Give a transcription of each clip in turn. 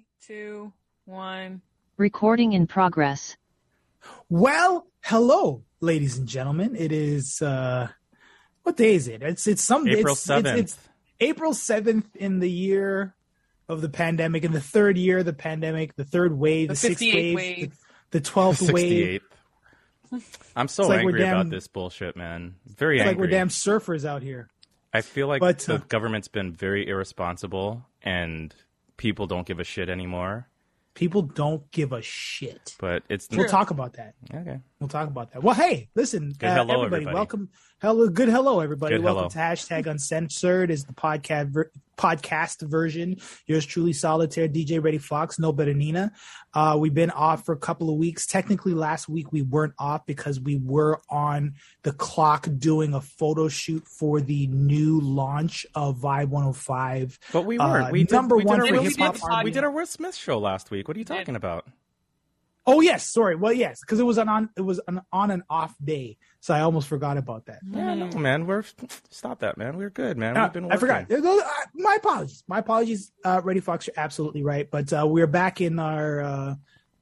Three, two, one. Recording in progress. Well, hello, ladies and gentlemen. It is uh what day is it? It's it's some April it's, seventh. It's, it's April seventh in the year of the pandemic, in the third year of the pandemic, the third wave, The the, sixth wave, wave. the- the twelfth wave. I'm so It's like we're angry about this bullshit, man. Very It's angry. like we're damn surfers out here. I feel like But, the uh, government's been very irresponsible and people don't give a shit anymore. People don't give a shit. But it's We'll talk about that. okay. We'll talk about that. Well, hey, listen, Good uh, hello, everybody, everybody. welcome. Hello, good hello, everybody. Good welcome hello. to hashtag uncensored is the podcast ver- podcast version. Yours truly, solitaire DJ Ready Fox, no better Nina. Uh, we've been off for a couple of weeks. Technically, last week we weren't off because we were on the clock doing a photo shoot for the new launch of Vibe 105. But we Uh, weren't. we did, number we did one our for Will hip-hop Smith- We did our Will Smith show last week. What are you did. talking about? Oh yes, sorry. Well, yes, because it was an on it was an on and off day, so I almost forgot about that. Yeah, no, man. We're stop that, man. We're good, man. Uh, We've been I forgot. Uh, uh, My apologies. My apologies. Uh, Ready Fox, you're absolutely right. But uh, we're back in our uh,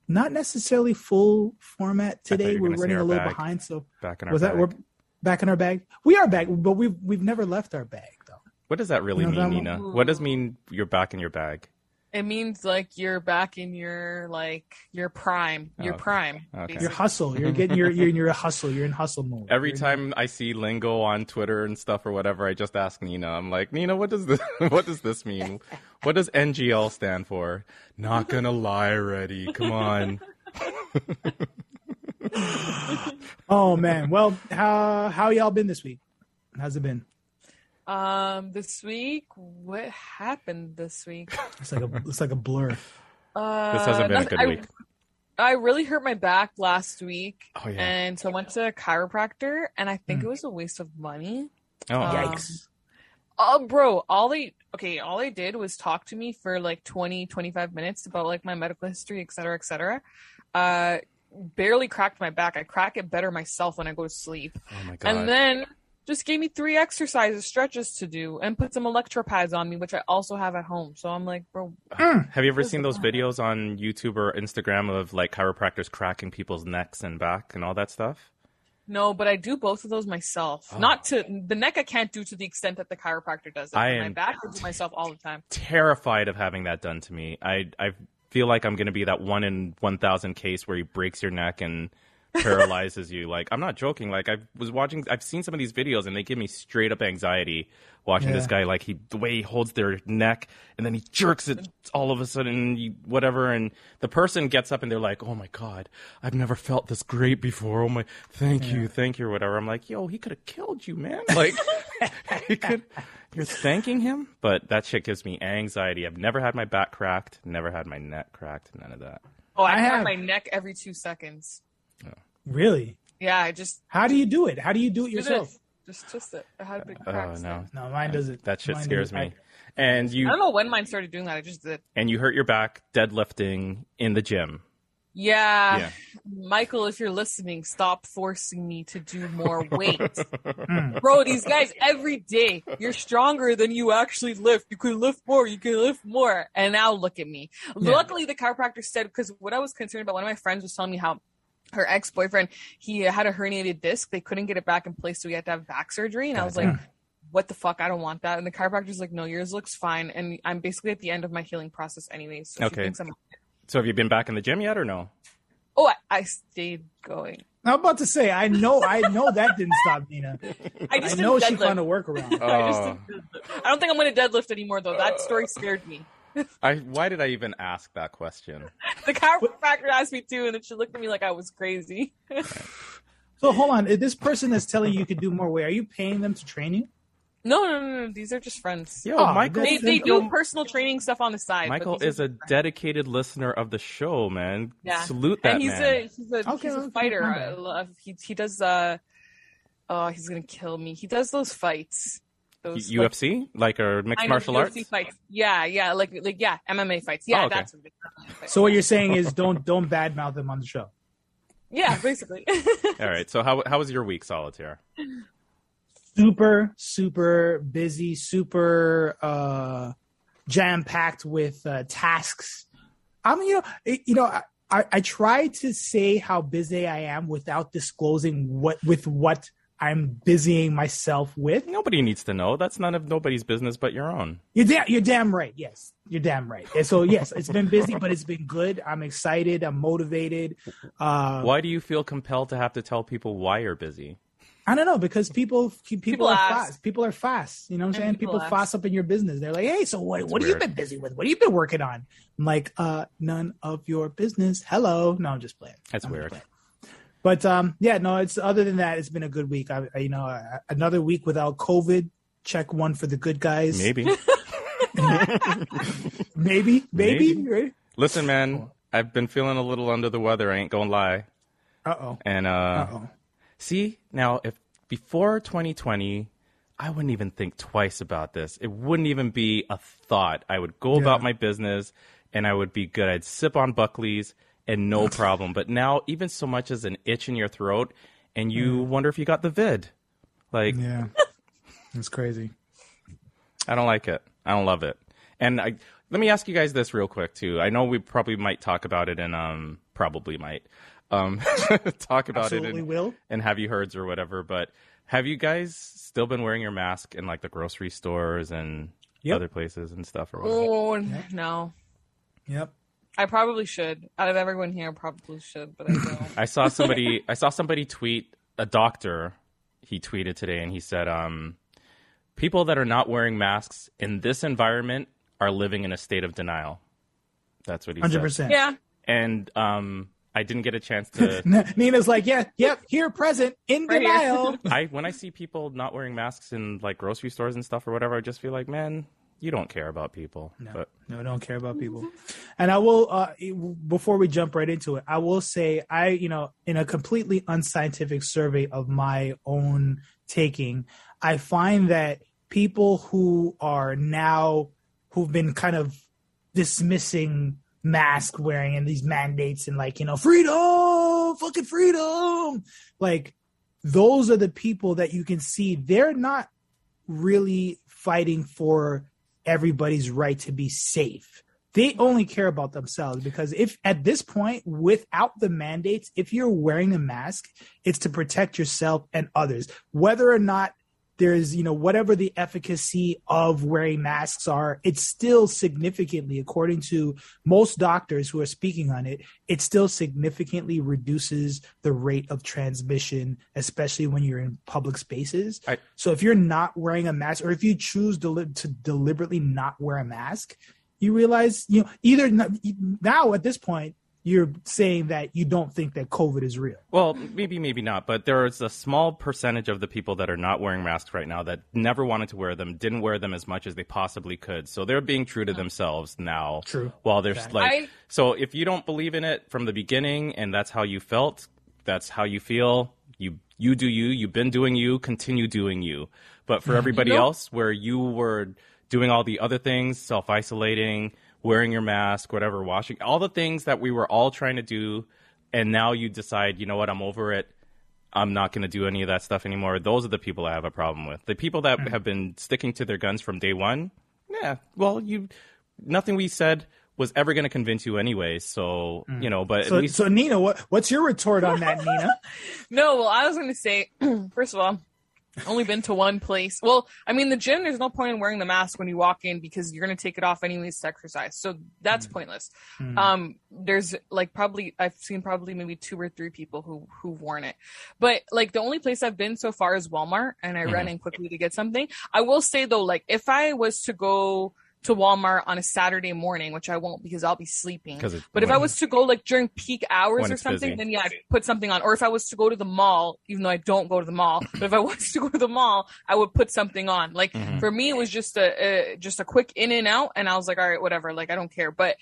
not necessarily full format today. were We're running a little bag. behind. So Back in our was that bag. we're back in our bag? We are back, but we've we've never left our bag though. What does that really You know, mean, Nina? What does mean you're back in your bag? It means like you're back in your like your prime. Your Okay. prime. Okay. Your hustle. You're getting your you're in your hustle. You're in hustle mode. Every You're- time I see lingo on Twitter and stuff or whatever, I just ask Nina. I'm like, Nina, what does this what does this mean? What does NGL stand for? Not gonna lie, ready. Come on. Oh man. Well, how how y'all been this week? How's it been? Um, this week, what happened this week? It's like a it's like a blur. Uh, This hasn't been a good I- week. I really hurt my back last week, Oh yeah. and so I went to a chiropractor, and I think Hmm. it was a waste of money. Oh, Um, Yikes. Oh, bro, all they okay, all they did was talk to me for like 20, 25 minutes about like my medical history, et cetera, et cetera. Uh, barely cracked my back. I crack it better myself when I go to sleep. oh my god. And then just gave me three exercises, stretches to do, and put some electropads on me, which I also have at home. So I'm like, bro, mm. Have you ever seen the those videos on YouTube or Instagram of like chiropractors cracking people's necks and back and all that stuff? no, but I do both of those myself. Oh. Not to the neck, I can't do to the extent that the chiropractor does it. I but my back, I do myself all the time. Terrified of having that done to me. I I feel like I'm gonna be that one in one thousand case where he breaks your neck and paralyzes you. Like I'm not joking. Like I was watching, I've seen some of these videos and they give me straight up anxiety watching this guy. Like he, the way he holds their neck and then he jerks it all of a sudden, you, whatever. And the person gets up and they're like, "Oh my god, I've never felt this great before. Oh my, thank you, thank you, or whatever." I'm like, "Yo, he could have killed you, man." Like he could. You're thanking him, but that shit gives me anxiety. I've never had my back cracked, never had my neck cracked, none of that. Oh, I, I have- my neck every two seconds. Oh. Really? Yeah, I just How do you do it? How do you do it yourself? this. Just twist it. I had a big Oh crack. no, No, mine doesn't. that shit mine scares doesn't. me. And you I don't know when mine started doing that. I just did. and you hurt your back deadlifting in the gym. Yeah. Yeah. Michael, if you're listening, stop forcing me to do more weight. Mm. Bro, these guys every day, you're stronger than you actually lift. You can lift more, you can lift more. And now look at me. Yeah. Luckily, the chiropractor said, because what I was concerned about, one of my friends was telling me how her ex boyfriend, he had a herniated disc. They couldn't get it back in place, so he had to have back surgery. And I was like, what the fuck? I don't want that. And the chiropractor's like, no, yours looks fine. And I'm basically at the end of my healing process anyways. So Okay. thinks I'm- So have you been back in the gym yet or no? oh, I, I stayed going. I'm about to say, I know, I know that didn't stop Nina. I I know didn't she found a workaround. Oh. I, just Oh. didn't deadlift. I don't think I'm going to deadlift anymore, though. That story scared me. I why did I even ask that question? The chiropractor asked me too, and then she looked at me like I was crazy. So hold on, this person that's telling you you could do more weight, are you paying them to train you? No, no, no, no. These are just friends. Yo, Oh, Michael They, they Yo, do personal training stuff on the side. Michael is a just friends. dedicated listener of the show, man. Yeah. Salute that and he's man. a he's a Okay, he's a okay, fighter. my I love, he he does uh oh he's gonna kill me. He does those fights. Those like, UFC, like or mixed kind of martial UFC arts. fights. Yeah, yeah, like like yeah, MMA fights. Yeah, Oh, okay. that's what it is. So what you're saying is don't don't badmouth them on the show. yeah, basically. All right. So how how was your week, Solitaire? Super, super busy, super uh jam packed with uh, tasks I'm, you know, it- you know, I, I, I try to say how busy I am without disclosing what with what I'm busying myself with. Nobody needs to know. That's none of nobody's business but your own. You're damn, you're damn right. Yes, you're damn right. And so yes, it's been busy, but it's been good. I'm excited. I'm motivated. Uh, Why do you feel compelled to have to tell people why you're busy? I don't know because people people, People are ask. fast. People are fast. You know what I'm And saying? people People, fast up in your business. They're like, hey, so what? That's what have you been busy with? What have you been working on? I'm like, uh, none of your business. Hello. No, I'm just playing. That's I'm just weird. Playing. But um, yeah, no. It's other than that, it's been a good week. I, I you know, uh, another week without COVID. Check one for the good guys. Maybe. maybe, maybe. Maybe. Right? Listen, man, I've been feeling a little under the weather. I ain't gonna lie. Uh oh. And uh, Uh oh. see now, if before 2020, I wouldn't even think twice about this. It wouldn't even be a thought. I would go about my business, and I would be good. I'd sip on Buckley's and no problem. But now, even so much as an itch in your throat, and you wonder if you got the vid. Like, Yeah. It's crazy. I don't like it. I don't love it. And I let me ask you guys this real quick too. I know we probably might talk about it and um probably might um talk about Absolutely it in, will. in Have You Heards or whatever. But have you guys still been wearing your mask in like the grocery stores and Yep. other places and stuff or whatever? Oh no. Yep. I probably should. Out of everyone here, I probably should, but I don't. I saw somebody I saw somebody tweet a doctor he tweeted today and he said um people that are not wearing masks in this environment are living in a state of denial. That's what he Hundred said. percent. yeah. and um I didn't get a chance to Nina's like, yeah, yep, here, present, in Right here. denial. I when I see people not wearing masks in like grocery stores and stuff or whatever, I just feel like, man, you don't care about people. But No, don't care about people. And I will, uh, before we jump right into it, I will say, I, you know, in a completely unscientific survey of my own taking, I find that people who are now, who've been kind of dismissing mask wearing and these mandates and like, you know, freedom, fucking freedom, like, those are the people that you can see they're not really fighting for everybody's right to be safe. They only care about themselves because if at this point, without the mandates, if you're wearing a mask, it's to protect yourself and others. Whether or not there's, you know, whatever the efficacy of wearing masks are, it's still significantly, according to most doctors who are speaking on it, it still significantly reduces the rate of transmission, especially when you're in public spaces. I- so if you're not wearing a mask, or if you choose deli- to deliberately not wear a mask, you realize, you know, either now at this point, you're saying that you don't think that COVID is real. well, maybe maybe not, but there is a small percentage of the people that are not wearing masks right now that never wanted to wear them, didn't wear them as much as they possibly could. So they're being true to themselves now. True. While they're Fact. like I- so if you don't believe in it from the beginning and that's how you felt, that's how you feel, you you do you, you've been doing you, continue doing you. But for mm-hmm. everybody You know- else where you were doing all the other things, self isolating, wearing your mask, whatever, washing, all the things that we were all trying to do, and now you decide, you know what, I'm over it. I'm not going to do any of that stuff anymore. Those are the people I have a problem with. The people that mm-hmm. have been sticking to their guns from day one, yeah, well, you, nothing we said was ever going to convince you anyway. So, mm. you know, but So, at least so Nina, what what's your retort on that, Nina? No, well, I was going to say, first of all, only been to one place. Well, I mean, the gym, there's no point in wearing the mask when you walk in because you're going to take it off anyways to exercise. So that's hmm. pointless. Hmm. Um, there's like probably, I've seen probably maybe two or three people who, who've worn it. But like the only place I've been so far is Walmart and I ran mm-hmm. in quickly to get something. I will say though, like if I was to go, to Walmart on a Saturday morning, which I won't because I'll be sleeping. But if I was to go like during peak hours or something, busy. then yeah, I'd put something on. Or if I was to go to the mall, even though I don't go to the mall, but if I was to go to the mall, I would put something on. Like Mhm. for me, it was just a, a just a quick in and out, and I was like, all right, whatever. Like I don't care. But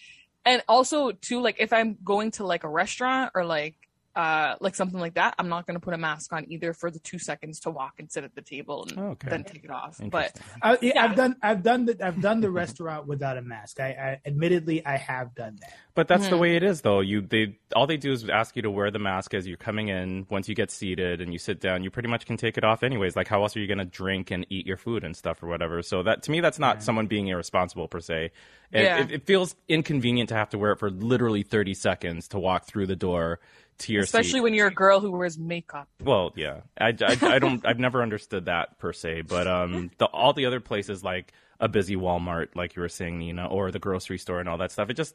and also too, like if I'm going to like a restaurant or like uh like something like that, I'm not gonna put a mask on either for the two seconds to walk and sit at the table and Okay. then take it off. But Interesting. I, yeah, Yeah. I've done I've done the I've done the restaurant without a mask. I, I admittedly I have done that. But that's the Mhm. way it is, though. You they all they do is ask you to wear the mask as you're coming in. Once you get seated and you sit down, you pretty much can take it off anyways. Like how else are you going to drink and eat your food and stuff or whatever? So that to me, that's not someone being irresponsible per se. It, Yeah. it, it feels inconvenient to have to wear it for literally 30 seconds to walk through the door Especially when you're a girl who wears makeup. Well, yeah, I, I, I don't, I've never understood that per se, but um, the all the other places like a busy Walmart, like you were saying, Nina, or the grocery store and all that stuff, it just,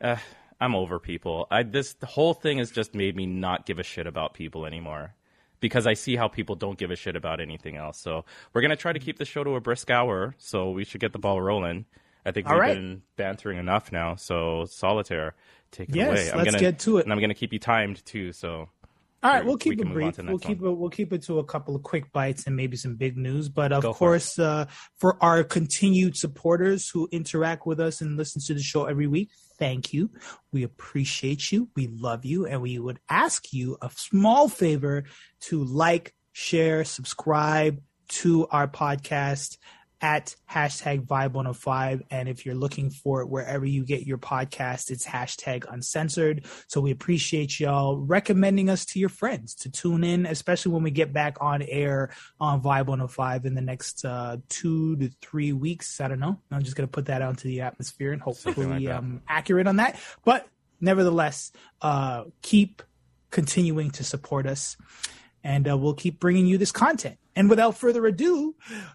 uh, I'm over people. I this the whole thing has just made me not give a shit about people anymore. Because I see how people don't give a shit about anything else. So we're gonna try to keep the show to a brisk hour. So we should get the ball rolling. I think All we've right. been bantering enough now. So solitaire, take it Yes, away. I'm let's gonna, get to it. And I'm gonna keep you timed too. So All right, we- we'll keep can it brief. We'll keep it. We'll keep it to a couple of quick bites and maybe some big news. But of Go for course, uh, for our continued supporters who interact with us and listen to the show every week, thank you. We appreciate you. We love you, and we would ask you a small favor to like, share, subscribe to our podcast at hashtag vibe 105 and if you're looking for it wherever you get your podcast it's hashtag uncensored. So we appreciate y'all recommending us to your friends to tune in especially when we get back on air on vibe 105 in the next uh, two to three weeks. I don't know. I'm just going to put that out into the atmosphere and Something like hopefully um accurate on that. But nevertheless uh keep continuing to support us. And uh, we'll keep bringing you this content. And without further ado,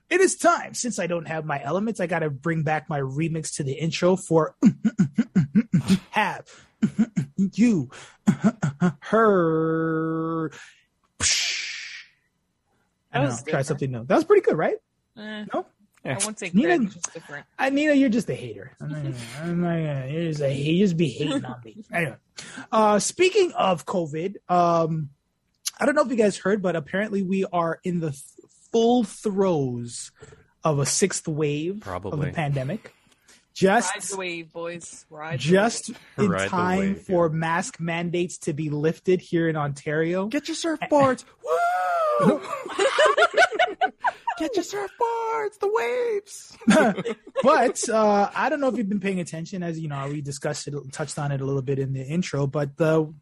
it is time. Since I don't have my elements, I got to bring back my remix to the intro for have you heard. I don't was know, try something new. That was pretty good, right? Eh, No, I won't say Nina- different. I, Nina, you're just a hater. I'm not, I'm not gonna- you're just a, you just be hating on me. Anyway, uh, speaking of COVID, um, I don't know if you guys heard, but apparently we are in the th- full throes of a sixth wave of the pandemic. Just Ride the wave, boys. Ride the just in Ride the time wave, for yeah. mask mandates to be lifted here in Ontario. Get your surfboards. Woo! Get your surfboards. The waves. but uh, I don't know if you've been paying attention, as you know, we discussed it, touched on it a little bit in the intro, but the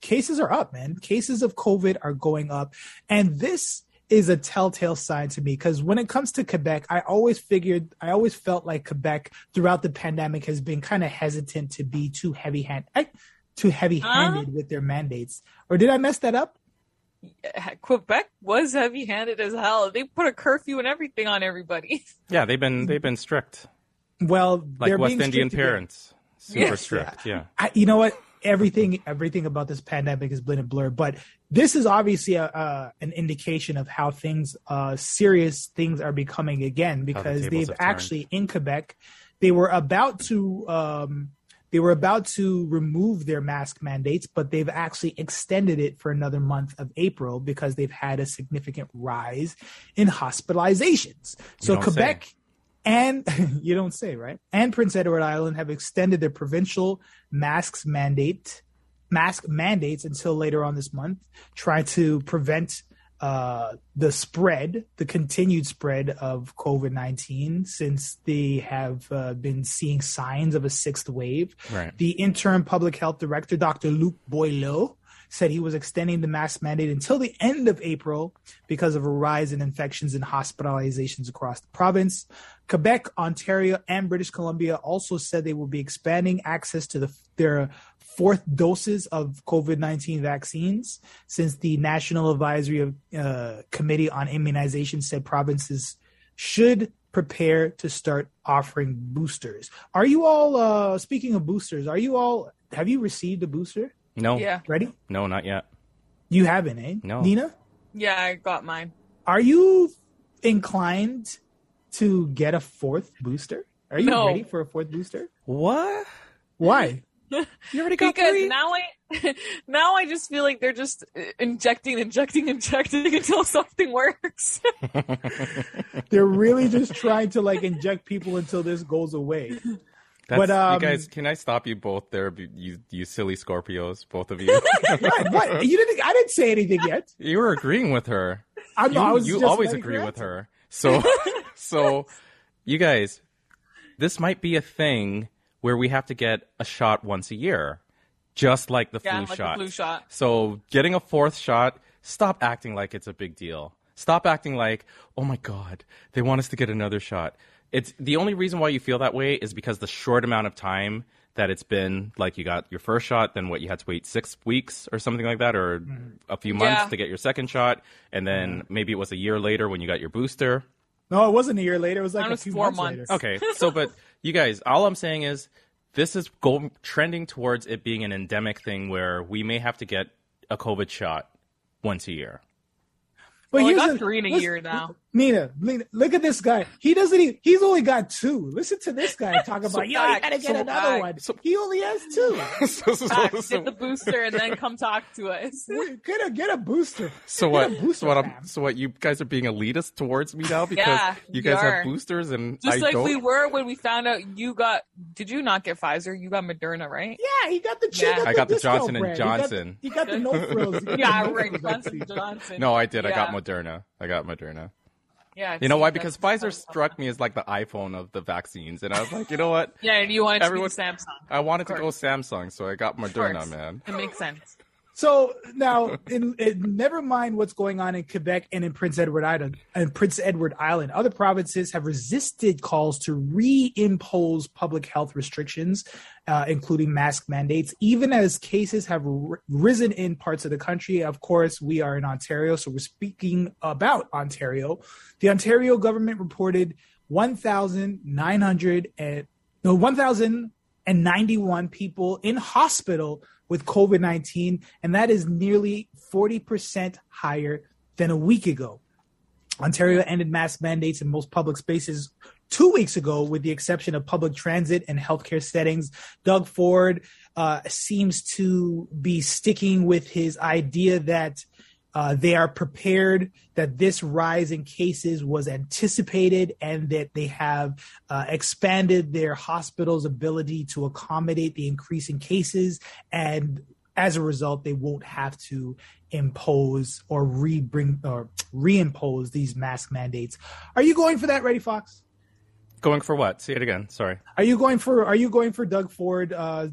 cases are up, man. Cases of COVID are going up, and this is a telltale sign to me because when it comes to Quebec, I always figured, I always felt like Quebec throughout the pandemic has been kind of hesitant to be too heavy hand, eh, too heavy handed with their mandates. Or did I mess that up? Quebec was heavy handed as hell. They put a curfew and everything on everybody. Yeah, they've been they've been strict, Well, like they're West Indian parents. Super Yes. strict. Yeah. I, you know what? Everything, everything about this pandemic has been a blur. But this is obviously a, uh, an indication of how things, uh, serious things are becoming again because tables they've actually in Quebec, they were about to, um, they were about to remove their mask mandates, but they've actually extended it for another month of April because they've had a significant rise in hospitalizations. So don't say. And you don't say, right? And Prince Edward Island have extended their provincial masks mandate mask mandates until later on this month, trying to prevent uh, the spread, the continued spread of COVID nineteen, since they have uh, been seeing signs of a sixth wave. Right. The interim public health director, Dr. Luc Boileau, said he was extending the mask mandate until the end of April because of a rise in infections and hospitalizations across the province. Quebec, Ontario, and British Columbia also said they will be expanding access to the, their fourth doses of COVID 19 vaccines since the National Advisory uh, Committee on Immunization said provinces should prepare to start offering boosters. Are you all, uh, speaking of boosters, are you all, have you received a booster? No. yeah. Ready? No, not yet. You haven't, eh? No. Nina, Yeah, I got mine. are you inclined to get a fourth booster? Are you No. ready for a fourth booster? What? Why? You already got Because three? now I now I just feel like they're just uh, injecting, injecting, injecting until something works. They're really just trying to like inject people until this goes away. That's, But, um, you guys, can I stop you both there? You, you silly Scorpios, both of you. what? What? You didn't? I didn't say anything yet. you were agreeing with her. I'm, You, I was you just always agree her with her. So, so you guys, this might be a thing where we have to get a shot once a year, just like the yeah, flu like shot. the flu shot. So getting a fourth shot, stop acting like it's a big deal. Stop acting like, oh my God, they want us to get another shot. It's the only reason why you feel that way is because the short amount of time that it's been like you got your first shot, then what you had to wait six weeks or something like that, or mm-hmm. a few months Yeah. to get your second shot, and then mm-hmm. maybe it was a year later when you got your booster. No, it wasn't a year later. It was like Mine a was few four months, months. later. Okay, so but you guys, all I'm saying is this is go trending towards it being an endemic thing where we may have to get a COVID shot once a year. But Well, I got the- three in a year now. Nina, Nina, look at this guy. He doesn't. Even, he's only got two. Listen to this guy talking So about. Yo, you gotta get so another back. one. So- he only has two. so, so, Facts, so- get the booster and then come talk to us. get a get a booster. so what? booster So what? I'm, so what? You guys are being elitist towards me now because Yeah, you guys are. have boosters and Just I like don't. we were when we found out you got. Did you not get Pfizer? You got Moderna, right? Yeah, he got the. Yeah. He I got the discount Johnson and brand. He got the- Johnson. He got the, no frills. Got Yeah, right. Johnson. Johnson. no, I did. I got Moderna. I got Moderna. Yeah. You know why? Because Pfizer struck me as like the iPhone of the vaccines, and I was like, you know what? Yeah, and you wanted Everyone- to be Samsung. I wanted to go Samsung, so I got Moderna, man. It makes sense. So now, in, in, never mind what's going on in Quebec and in Prince Edward Island. And Prince Edward Island, other provinces have resisted calls to reimpose public health restrictions, uh, including mask mandates, even as cases have r- risen in parts of the country. Of course, we are in Ontario, so we're speaking about Ontario. The Ontario government reported 1,900 and no 1,091 people in hospital with COVID 19, and that is nearly 40% higher than a week ago. Ontario ended mask mandates in most public spaces two weeks ago, with the exception of public transit and healthcare settings. Doug Ford uh, seems to be sticking with his idea that uh, they are prepared, that this rise in cases was anticipated, and that they have uh, expanded their hospital's ability to accommodate the increase in cases. And as a result, they won't have to impose or re-bring or reimpose these mask mandates. Are you going for that, Ready Fox? Going for what? Say it again. Sorry. Are you going for Are you going for Doug Ford? Uh,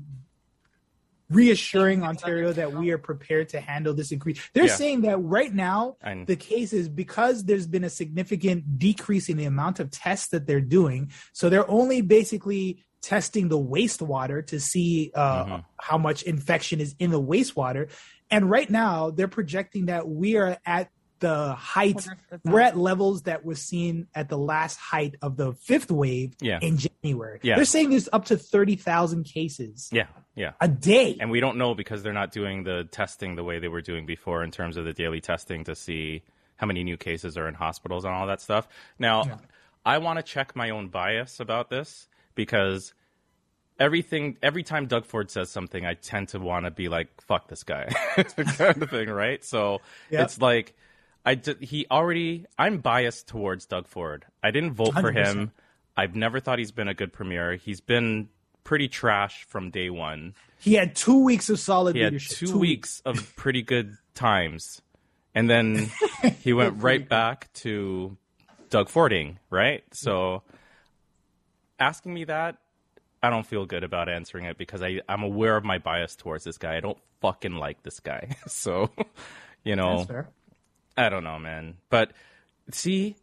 reassuring Ontario that we are prepared to handle this increase. They're Yeah. saying that right now the is because there's been a significant decrease in the amount of tests that they're doing. So they're only basically testing the wastewater to see uh, Mhm. how much infection is in the wastewater. And right now they're projecting that we are at the height, we're at levels that was seen at the last height of the fifth wave Yeah. in January. Yeah. They're saying there's up to 30,000 cases yeah, yeah. a day. And we don't know because they're not doing the testing the way they were doing before in terms of the daily testing to see how many new cases are in hospitals and all that stuff. Now, Yeah. I want to check my own bias about this because everything every time Doug Ford says something, I tend to want to be like, "Fuck this guy," It's kind of thing, right? So Yep. it's like I d- he already I'm biased towards Doug Ford. I didn't vote for 100%. him. I've never thought he's been a good premier. He's been pretty trash from day one. he had two weeks of solid He had leadership. two, weeks of pretty good times, and then he went right back to Doug Fording, right? So asking me that, I don't feel good about answering it because I, I'm aware of my bias towards this guy. I don't fucking like this guy. So, you know, That's fair. I don't know, man. But see,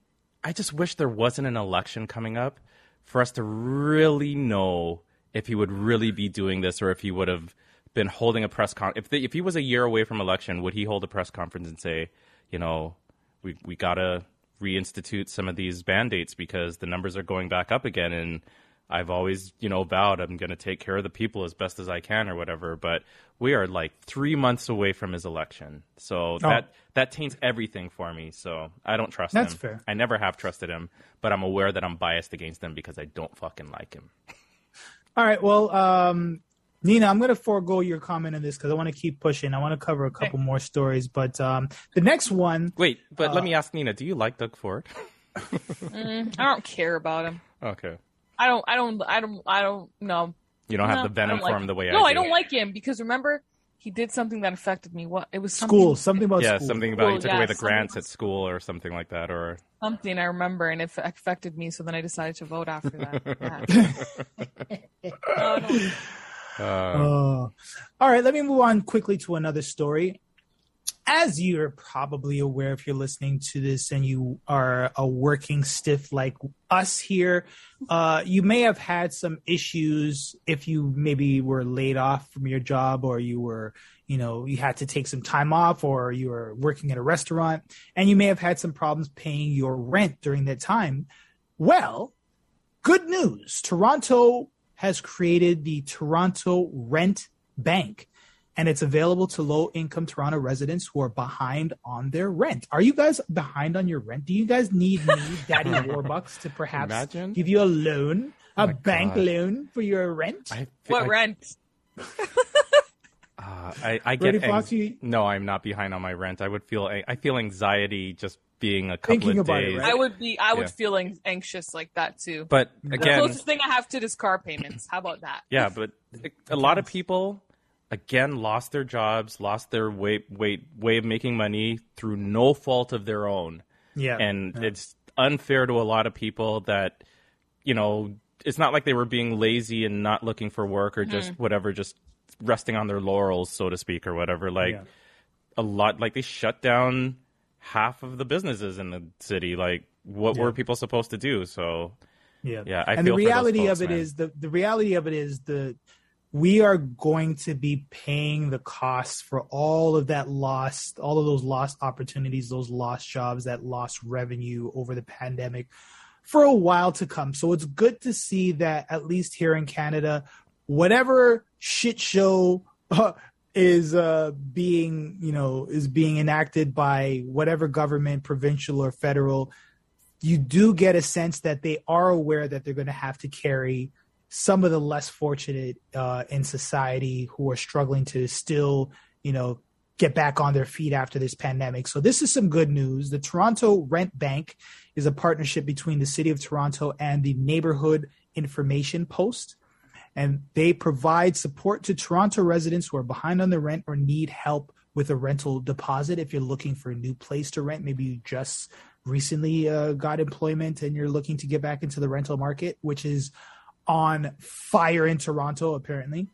I just wish there wasn't an election coming up for us to really know if he would really be doing this or if he would have been holding a press con. If the, if he was a year away from election, would he hold a press conference and say, you know, we we gotta reinstitute some of these mandates because the numbers are going back up again and. I've always, you know, vowed I'm going to take care of the people as best as I can or whatever, but we are like 3 months away from his election. So that that taints everything for me. So I don't trust That's him. fair. I never have trusted him, but I'm aware that I'm biased against him because I don't fucking like him. All right. Well, um, Nina, I'm going to forego your comment on this because I want to keep pushing. I want to cover a couple more stories, but um, the next one, Wait, but Uh, let me ask Nina, do you like Doug Ford? Mm, I don't care about him. okay. I don't. I don't. I don't. I don't know. You don't have the venom I for like him the way I. No, I I do. don't like him because remember, he did something that affected me. What? It was something, school, something about yeah, school. something about he took yeah, away the grants about- at school or something like that, or Something I remember, and it affected me. So then I decided to vote after that. Yeah. No, uh, Oh. all right, let me move on quickly to another story. As you're probably aware if you're listening to this and you are a working stiff like us here, uh, you may have had some issues if you maybe were laid off from your job or you were, you know, you had to take some time off or you were working at a restaurant and you may have had some problems paying your rent during that time. Well, good news. Toronto has created the Toronto Rent Bank and it's available to low income Toronto residents who are behind on their rent. Are you guys behind on your rent? Do you guys need me, Daddy Warbucks, to perhaps Imagine. give you a loan, a Oh my bank God. loan for your rent? I, What I, rent? Uh, I, I Ready, get Fox? anx- You- no, I'm not behind on my rent. I would feel I feel anxiety just being a couple Thinking of about it, days. right? I would be. I would Yeah. feel anxious like that too. But again, the closest thing I have to is car payments. How about that? yeah, but a lot of people again lost their jobs, lost their way way way of making money through no fault of their own. yeah. and it's unfair to a lot of people that you know it's not like they were being lazy and not looking for work or just mm-hmm. whatever just resting on their laurels so to speak or whatever like Yeah. a lot like they shut down half of the businesses in the city like what Yeah. were people supposed to do so Yeah. Yeah, I and the reality folks, of it man. is the the reality of it is the we are going to be paying the costs for all of that lost all of those lost opportunities, those lost jobs, that lost revenue over the pandemic for a while to come. So it's good to see that at least here in Canada, whatever shit show uh, is uh, being, you know, is being enacted by whatever government, provincial or federal, you do get a sense that they are aware that they're going to have to carry some of the less fortunate uh, in society who are struggling to still, you know, get back on their feet after this pandemic. So this is some good news. The Toronto Rent Bank is a partnership between the City of Toronto and the Neighborhood Information Post. And they provide support to Toronto residents who are behind on their rent or need help with a rental deposit. If you're looking for a new place to rent, maybe you just recently uh, got employment and you're looking to get back into the rental market, which is on fire in Toronto, apparently.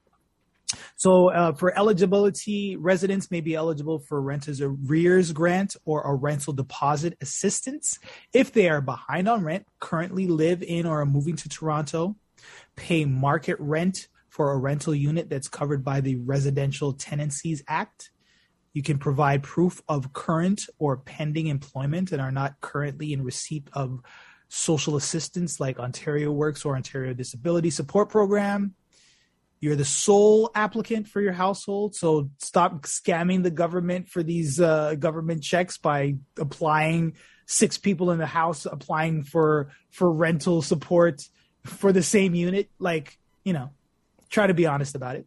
So, uh, for eligibility, residents may be eligible for renter's arrears grant or a rental deposit assistance if they are behind on rent, currently live in or are moving to Toronto, pay market rent for a rental unit that's covered by the Residential Tenancies Act. You can provide proof of current or pending employment and are not currently in receipt of social assistance like Ontario Works or Ontario Disability Support Program. You're the sole applicant for your household, so stop scamming the government for these uh, government checks by applying six people in the house applying for for rental support for the same unit. Like you know, try to be honest about it.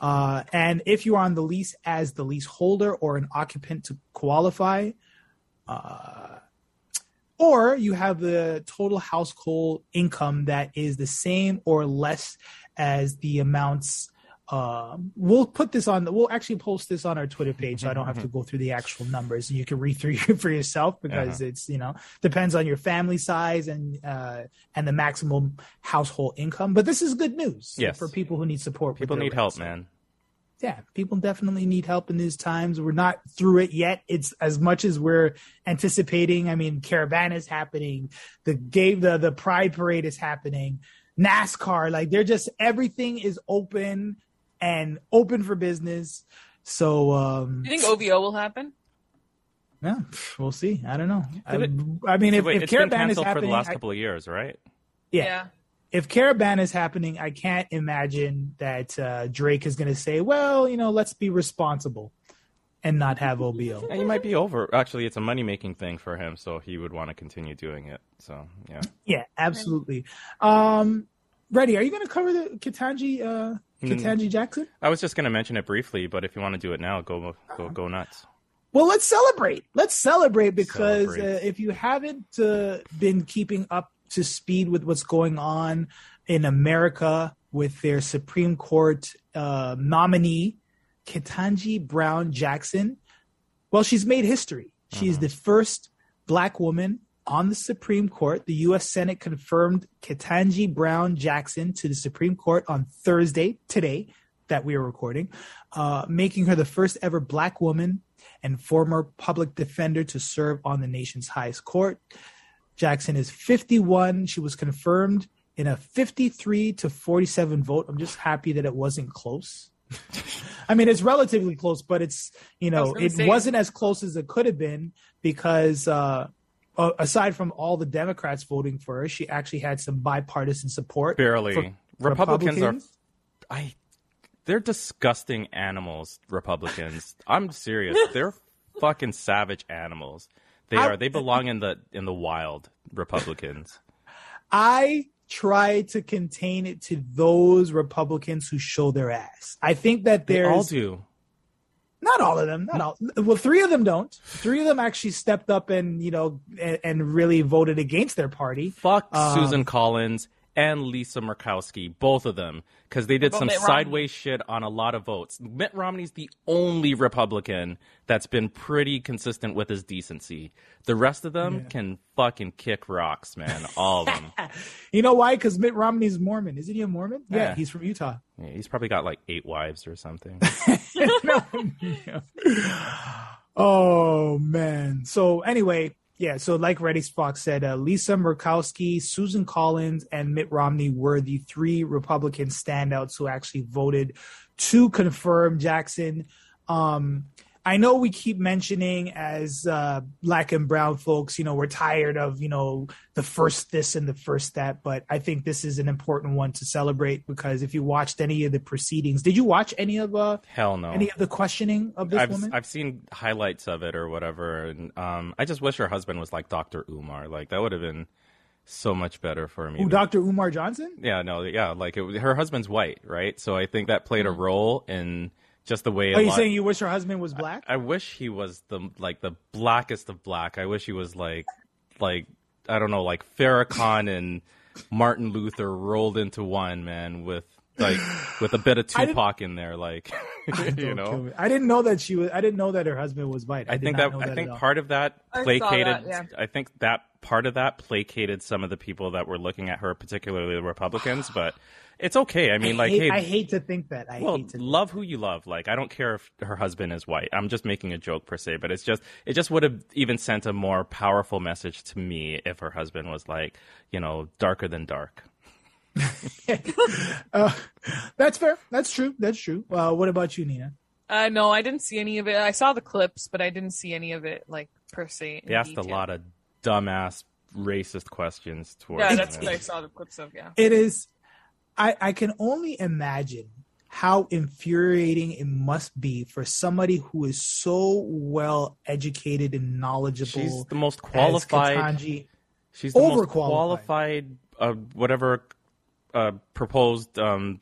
Uh, and if you are on the lease as the leaseholder or an occupant to qualify, uh, or you have the total household income that is the same or less as the amounts. Um, we'll put this on. We'll actually post this on our Twitter page, so I don't have to go through the actual numbers, and you can read through for yourself because it's you know depends on your family size and uh, and the maximum household income. But this is good news Yes. for people who need support. people need help man yeah, people definitely need help in these times. We're not through it yet. It's as much as we're anticipating. I mean, Caribana is happening. The game, the the Pride Parade is happening. NASCAR, like they're just everything is open and open for business. So um Do you think OVO will happen? yeah, we'll see. I don't know. I, Did I mean, if, Wait, if Caribana is canceled for the last I- couple of years right yeah, if Caribana is happening, I can't imagine that uh, Drake is going to say, "Well, you know, let's be responsible and not have OVO." and he might be over actually it's a money making thing for him so he would want to continue doing it so yeah Yeah, absolutely. Um, ready? Are you going to cover the Ketanji uh, Mm. Ketanji Jackson? I was just going to mention it briefly, but if you want to do it now, go go go nuts. Well, let's celebrate. Let's celebrate because Celebrate. Uh, if you haven't uh, been keeping up to speed with what's going on in America with their Supreme Court uh, nominee, Ketanji Brown Jackson, well, she's made history. She's the first black woman on the Supreme Court. The U.S. Senate confirmed Ketanji Brown Jackson to the Supreme Court on Thursday, today, that we are recording, uh, making her the first ever black woman and former public defender to serve on the nation's highest court. Jackson is 51. She was confirmed in a 53 to 47 vote. I'm just happy that it wasn't close. I mean, it's relatively close, but it's you I was know it say- wasn't as close as it could have been because uh, uh, aside from all the Democrats voting for her, she actually had some bipartisan support. Barely. for Republicans, Republicans. are I they're disgusting animals, Republicans. I'm serious. They're fucking savage animals. They I- are. They belong in the in the wild, Republicans. I try to contain it to those Republicans who show their ass. I think that They there's all do. not all of them, not all. Well, three of them don't. Three of them actually stepped up and you know and, and really voted against their party. Fuck Um, Susan Collins and Lisa Murkowski, both of them, because they did some Mitt Romney? sideways shit on a lot of votes. Mitt Romney's the only Republican that's been pretty consistent with his decency. The rest of them can fucking kick rocks, man. All of them. You know why? Because Mitt Romney's Mormon. Isn't he a Mormon? Yeah, Yeah. he's from Utah. Yeah, he's probably got like eight wives or something. oh man. So anyway, yeah. So like Ready Fox said, uh, Lisa Murkowski, Susan Collins, and Mitt Romney were the three Republican standouts who actually voted to confirm Jackson. Um, I know we keep mentioning as uh, black and brown folks, you know, we're tired of, you know, the first this and the first that, but I think this is an important one to celebrate because if you watched any of the proceedings, did you watch any of uh, Hell no. any of the questioning of this I've woman? I've seen highlights of it or whatever, and um, I just wish her husband was like Dr. Umar. Like that would have been so much better for me. Who, Dr. Umar Johnson? Yeah, no, yeah, like it, her husband's white, right? So I think that played a role in just the way. a Are you lot- saying you wish her husband was black? I wish he was the like the blackest of black. I wish he was like like I don't know, like Farrakhan and Martin Luther rolled into one, man, with like with a bit of Tupac in there, like you know. I didn't know that she was. I didn't know that her husband was white. I, I think not that, know I think part of that I placated. that, yeah. I think that part of that placated some of the people that were looking at her, particularly the Republicans. But it's okay. I mean, I like, hate, hey, I hate to think that. I well, hate to. love who you love. Like, I don't care if her husband is white. I'm just making a joke per se, but it's just it just would have even sent a more powerful message to me if her husband was like, you know, darker than dark. Uh, that's fair. That's true. That's true. Uh, what about you, Nina? Uh, no, I didn't see any of it. I saw the clips, but I didn't see any of it, like per se. They asked a lot of dumbass racist questions towards. Yeah, that's and- what I saw the clips of. Yeah. It is. I I can only imagine how infuriating it must be for somebody who is so well educated and knowledgeable. She's the most qualified. Ketanji. She's the most Overqualified. qualified, uh, whatever uh, proposed um,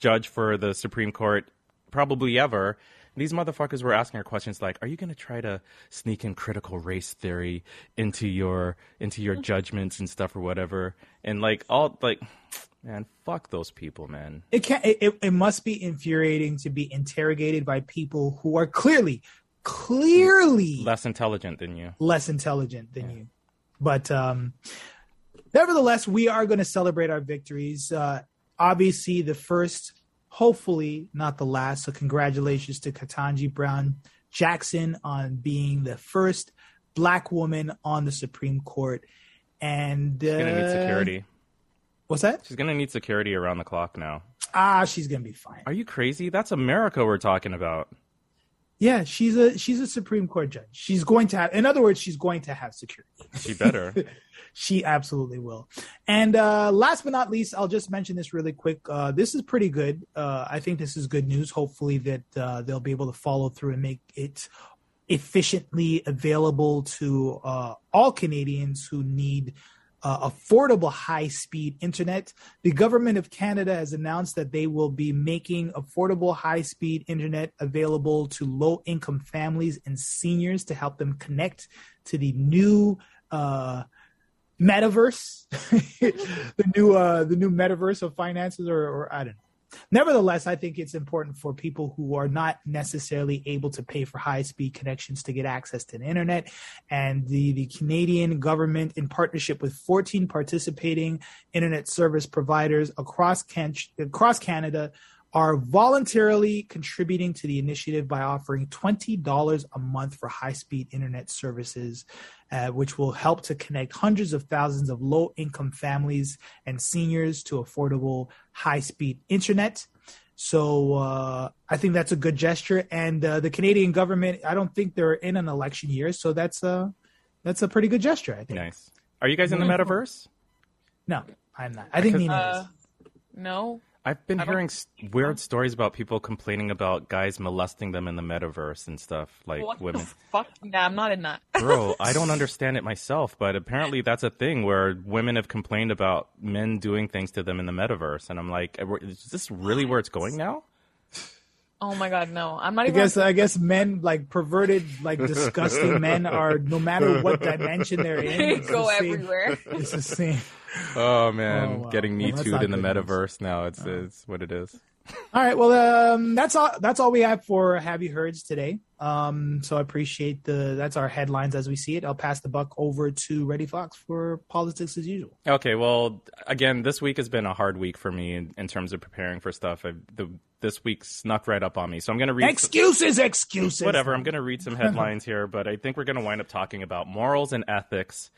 judge for the Supreme Court probably ever. These motherfuckers were asking her questions like, "Are you going to try to sneak in critical race theory into your into your judgments and stuff or whatever?" And like all like, man, fuck those people, man. it can it, it, it must be infuriating to be interrogated by people who are clearly clearly Less intelligent than you. less intelligent than you but um nevertheless we are going to celebrate our victories uh obviously the first hopefully not the last so congratulations to ketanji brown jackson on being the first black woman on the supreme court and uh, She's gonna need security. what's that She's gonna need security around the clock now. ah she's gonna be fine Are you crazy? That's America we're talking about. Yeah, she's a she's a Supreme Court judge. She's going to have, in other words, she's going to have security. She better. She absolutely will. And uh, last but not least, I'll just mention this really quick. Uh, this is pretty good. Uh, I think this is good news. Hopefully, that uh, they'll be able to follow through and make it efficiently available to uh, all Canadians who need uh, affordable high speed internet. The government of Canada has announced that they will be making affordable high speed internet available to low income families and seniors to help them connect to the new uh, metaverse, the new uh, the new metaverse of finances, or, or I don't know. Nevertheless, I think it's important for people who are not necessarily able to pay for high speed connections to get access to the internet. And the, the Canadian government, in partnership with 14 participating internet service providers across, Can- across Canada, are voluntarily contributing to the initiative by offering $20 a month for high speed internet services, uh, which will help to connect hundreds of thousands of low income families and seniors to affordable high speed internet. So uh, I think that's a good gesture, and uh, the Canadian government. I don't think they're in an election year, so that's a that's a pretty good gesture. I think. Nice. Are you guys in the metaverse? No, I'm not. I think Nina Uh, is. no. I've been hearing weird stories about people complaining about guys molesting them in the metaverse and stuff, like what women. the fuck? Nah, I'm not in that. Bro, I don't understand it myself, but apparently that's a thing where women have complained about men doing things to them in the metaverse, and I'm like, is this really where it's going now? Oh my god, no. I'm not I even. guess I guess men like perverted, like disgusting men are no matter what dimension they're in. they it's go the same- everywhere. It's the same. Oh man, Oh, wow. getting Well, me that's too'd not in the good news. metaverse now. It's oh. it's what it is. All right, well, um, that's all. That's all we have for Have You Heards today. Um, so I appreciate the. That's our headlines as we see it. I'll pass the buck over to Ready Fox for politics as usual. Okay, well, again, this week has been a hard week for me in, in terms of preparing for stuff. I, the this week snuck right up on me, so I'm gonna read. Excuses, excuses. whatever. I'm going to read some headlines here, but I think we're going to wind up talking about morals and ethics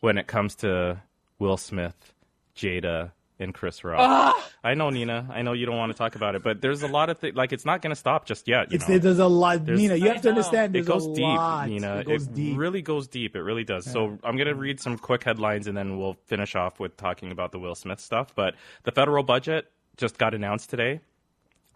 when it comes to Will Smith, Jada, and Chris Rock. Ah, I know, Nina. I know you don't want to talk about it, but there's a lot of things. Like, it's not going to stop just yet. You It's know? there's a lot, There's- Nina. You have to understand. it goes a deep, lot. Nina. It goes deep. really goes deep. It really does. So I'm going to read some quick headlines and then we'll finish off with talking about the Will Smith stuff. But the federal budget just got announced today.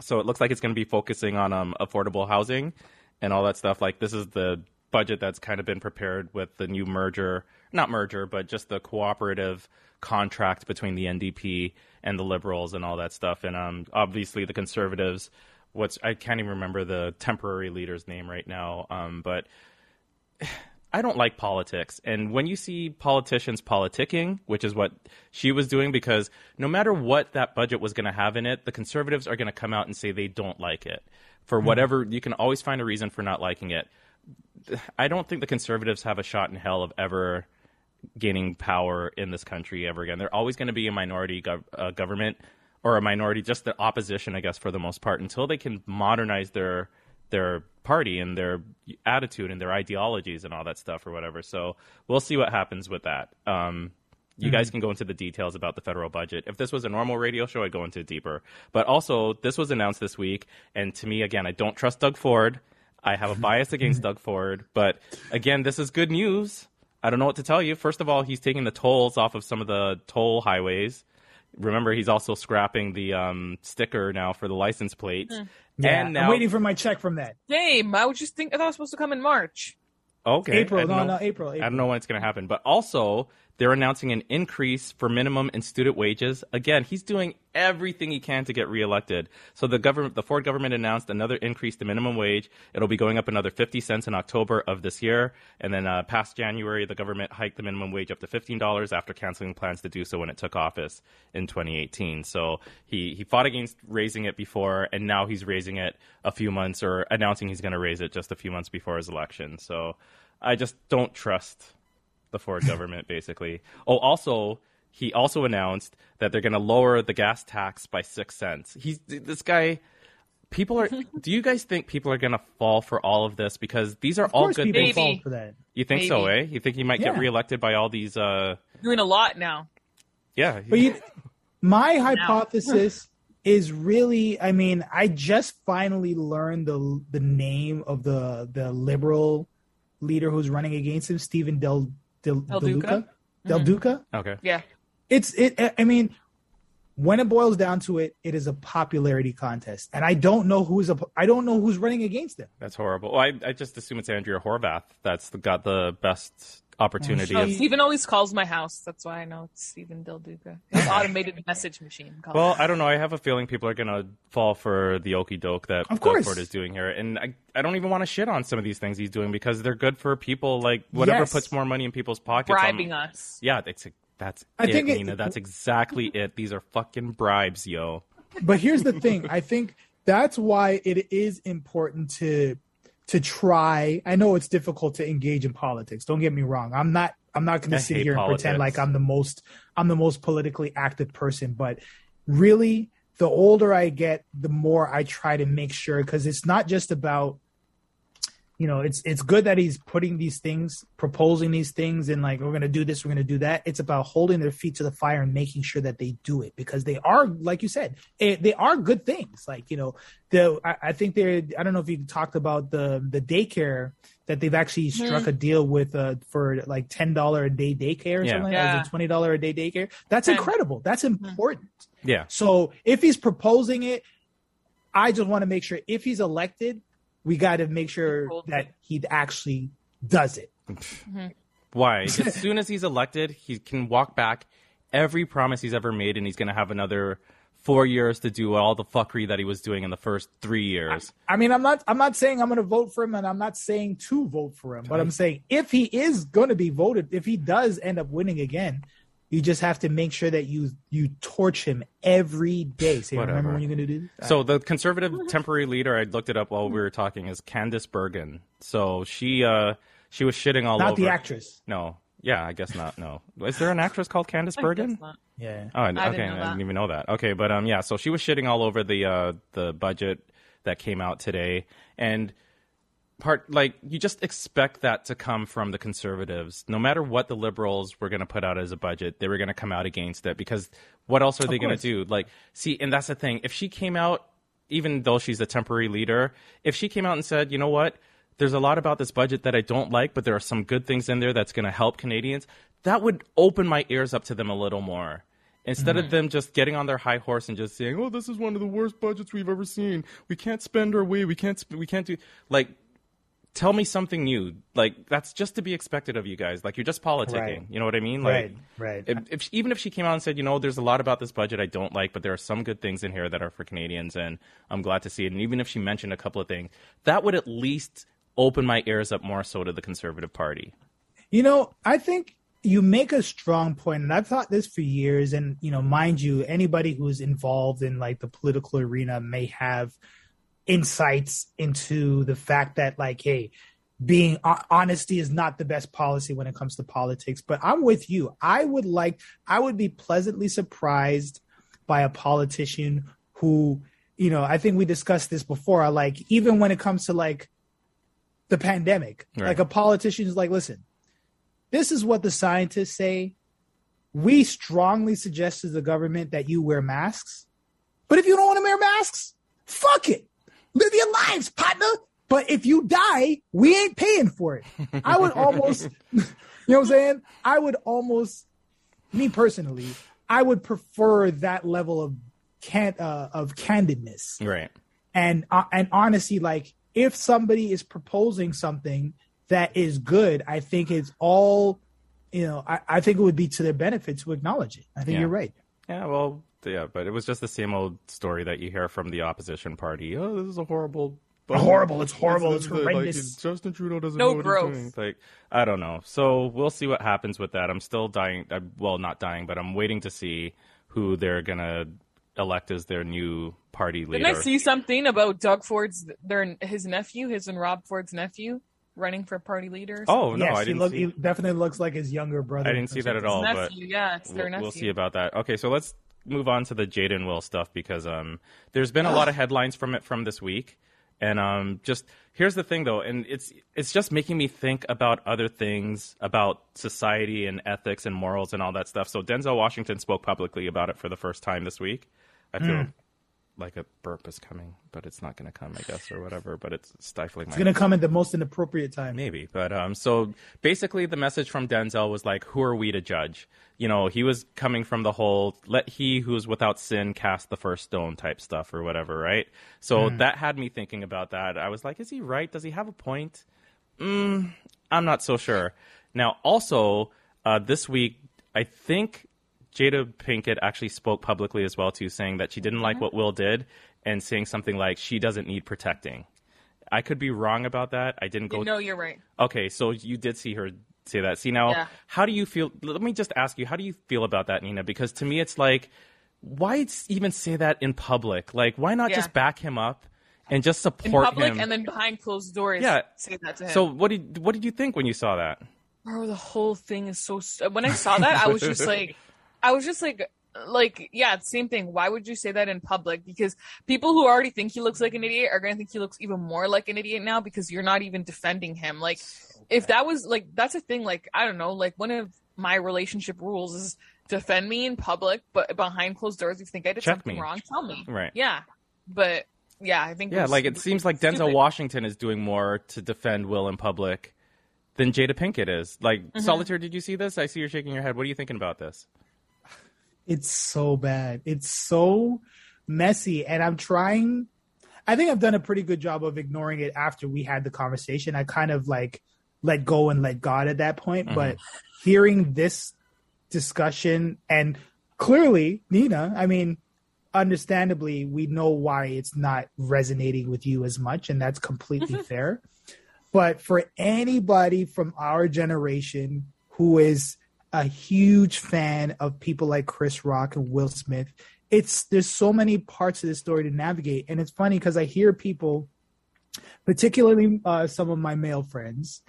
So it looks like it's going to be focusing on um, affordable housing and all that stuff. Like this is the budget that's kind of been prepared with the new merger, not merger, but just the cooperative contract between the NDP and the Liberals and all that stuff. And um, obviously the Conservatives. What's I can't even remember the temporary leader's name right now. Um, but I don't like politics. And when you see politicians politicking, which is what she was doing, because no matter what that budget was going to have in it, the conservatives are going to come out and say they don't like it. For whatever, you can always find a reason for not liking it. I don't think the conservatives have a shot in hell of ever gaining power in this country ever again. They're always going to be a minority gov- uh, government or a minority, just the opposition, I guess, for the most part, until they can modernize their their party and their attitude and their ideologies and all that stuff or whatever. So we'll see what happens with that. Um, you guys can go into the details about the federal budget. If this was a normal radio show, I'd go into it deeper. But also, this was announced this week, and to me, again, I don't trust Doug Ford. I have a bias against Doug Ford, but again, this is good news. I don't know what to tell you. First of all, he's taking the tolls off of some of the toll highways. Remember, he's also scrapping the um, sticker now for the license plates. Yeah, and now, I'm waiting for my check from that. Game. I was just think I thought it was supposed to come in March. okay, April, no, know- no, April. I don't know when it's going to happen, but also they're announcing an increase for minimum and student wages. Again, he's doing everything he can to get reelected. So the government, the Ford government announced another increase to minimum wage. It'll be going up another 50 cents in October of this year. And then uh, past January, the government hiked the minimum wage up to $15 after canceling plans to do so when it took office in 2018. So he, he fought against raising it before, and now he's raising it a few months or announcing he's going to raise it just a few months before his election. So I just don't trust the Ford government, basically. Oh, also, he also announced that they're going to lower the gas tax by six cents. He's this guy. People are. do you guys think people are going to fall for all of this? Because these are Of all good people things. Fall for that. You think so, eh? You think he might get Yeah. reelected by all these? uh Doing a lot now. Yeah. But you, my hypothesis is really, I mean, I just finally learned the the name of the the liberal leader who's running against him, Steven Del Del, Del Del Duca? Duca. Del Mhm. Duca. okay. Yeah. It's it. I mean, when it boils down to it, it is a popularity contest, and I don't know who's a. I don't know who's running against him. That's horrible. Well, I I just assume it's Andrea Horwath. That's the, got the best opportunity. Oh, of- Steven always calls my house. That's why I know it's Steven Del Duca. His automated message machine. calls Well, I don't know. I have a feeling people are going to fall for the okey doke that Of course. Ford is doing here. And I, I don't even want to shit on some of these things he's doing because they're good for people. Like, whatever Yes. puts more money in people's pockets. I'm- bribing us. Yeah, that's, that's I it, think it- Nina. That's exactly it. These are fucking bribes, yo. But here's the thing. I think that's why it is important to to try. I know it's difficult to engage in politics. Don't get me wrong. I'm not I'm not going to sit here and pretend like I'm the most I'm the most politically active person, but really the older I get, the more I try to make sure because it's not just about you know it's it's good that he's putting these things proposing these things and like we're going to do this we're going to do that it's about holding their feet to the fire and making sure that they do it because they are like you said it, they are good things like you know the I, I think they're i don't know if you talked about the the daycare that they've actually struck Mhm. a deal with uh for like ten dollar a day daycare or Yeah. something like Yeah. that. Is it twenty dollar a day daycare? That's 10. incredible. That's important. Yeah. So if he's proposing it, I just want to make sure if he's elected, we got to make sure that he actually does it. Mm-hmm. Why? As soon as he's elected, he can walk back every promise he's ever made, and he's going to have another four years to do all the fuckery that he was doing in the first three years. I mean, I'm not I'm not saying I'm going to vote for him, and I'm not saying to vote for him, but I'm saying if he is going to be voted, if he does end up winning again, you just have to make sure that you you torch him every day. Say, Whatever. remember when you're going to do this? So the conservative temporary leader, I looked it up while we were talking, is Candice Bergen. So she uh she was shitting all not over. the actress. No, yeah, I guess not. No, is there an actress called Candice I Bergen? guess not. Yeah. Oh, I, didn't okay, know I didn't even know that. Okay, but um, yeah, so she was shitting all over the uh the budget that came out today, and part like you just expect that to come from the conservatives. No matter what the liberals were going to put out as a budget, they were going to come out against it because what else are they going to do? Like, see, and that's the thing. If she came out, even though she's a temporary leader, if she came out and said, you know what? There's a lot about this budget that I don't like, but there are some good things in there that's going to help Canadians. That would open my ears up to them a little more. Instead of mm-hmm. them just getting on their high horse and just saying, "Oh, this is one of the worst budgets we've ever seen. We can't spend our way. We can't. Sp- we can't do." Like, tell me something new. Like that's just to be expected of you guys. Like you're just politicking. Right. You know what I mean? Right, Like, right. If, if even if she came out and said, you know, there's a lot about this budget I don't like, but there are some good things in here that are for Canadians, and I'm glad to see it. And even if she mentioned a couple of things, that would at least open my ears up more so to the Conservative Party. You know, I think you make a strong point, and I've thought this for years. And you know, mind you, anybody who's involved in like the political arena may have insights into the fact that, like, hey, being honesty is not the best policy when it comes to politics. But I'm with you. I would like, I would be pleasantly surprised by a politician who, you know, I think we discussed this before. Like, even when it comes to like the pandemic, Right. like a politician is like, listen, this is what the scientists say. We strongly suggest to the government that you wear masks. But if you don't want to wear masks, fuck it. Live your lives, partner. But if you die, we ain't paying for it. I would almost, you know what I'm saying? I would almost, me personally, I would prefer that level of can uh, of candidness Right. and uh, and honesty like if somebody is proposing something that is good i think it's all you know i, I think it would be to their benefit to acknowledge it i think Yeah. you're right Yeah, well, yeah, but it was just the same old story that you hear from the opposition party. Oh, this is a horrible. budget. Horrible, it's horrible, This it's is the- horrendous. Like, Justin Trudeau doesn't No know what growth. he's doing. Like, I don't know. So we'll see what happens with that. I'm still dying. uh, Well, not dying, but I'm waiting to see who they're gonna elect as their new party leader. Didn't I see something about Doug Ford's their his nephew, his and Rob Ford's nephew, running for party leader? Oh no, yes I he, didn't look, see. he definitely looks like his younger brother I didn't see that at all. something? but- yeah, it's their we'll, nephew. we'll see about that. Okay, so let's move on to the Jaden Will stuff because um, there's been a lot of headlines from it from this week, and um, just here's the thing though, and it's it's just making me think about other things about society and ethics and morals and all that stuff. So Denzel Washington spoke publicly about it for the first time this week. I feel Mm. Like a burp is coming, but it's not going to come, I guess, or whatever. But it's stifling. it's going to come at the most inappropriate time Maybe, but um, so basically, the message from Denzel was like, "Who are we to judge?" You know, he was coming from the whole "Let he who is without sin cast the first stone" type stuff or whatever, right? So that had me thinking about that. I was like, "Is he right? Does he have a point?" Mm, I'm not so sure. Now, also uh, this week, I think Jada Pinkett actually spoke publicly as well too, saying that she didn't like mm-hmm. what Will did and saying something like she doesn't need protecting. I could be wrong about that. I didn't go. no, you're right. Okay, so you did see her say that. See now, Yeah. how do you feel? Let me just ask you, how do you feel about that, Nina? Because to me, it's like, why even say that in public? Like, why not Yeah. just back him up and just support him? In public him? and then behind closed doors. Yeah. say that to him. so what did what did you think when you saw that? Bro, the whole thing is so. St- when I saw that, I was just like, I was just like, like yeah same thing why would you say that in public because people who already think he looks like an idiot are going to think he looks even more like an idiot now because you're not even defending him like if that was like that's a thing like i don't know like one of my relationship rules is defend me in public but behind closed doors if you think i did Check something me. wrong tell me Right. yeah but yeah i think Yeah, like it seems like Denzel stupid. Washington is doing more to defend Will in public than Jada Pinkett is. Like Mm-hmm. Solitaire, did you see this? I see you're shaking your head. What are you thinking about this? It's so bad. It's so messy. And I'm trying, I think I've done a pretty good job of ignoring it after we had the conversation. I kind of like let go and let God at that point. But mm-hmm. hearing this discussion and clearly, Nina, I mean, understandably, we know why it's not resonating with you as much. And that's completely mm-hmm. fair. But for anybody from our generation who is a huge fan of people like Chris Rock and Will Smith, it's there's so many parts of this story to navigate. And it's funny because I hear people, particularly uh, some of my male friends,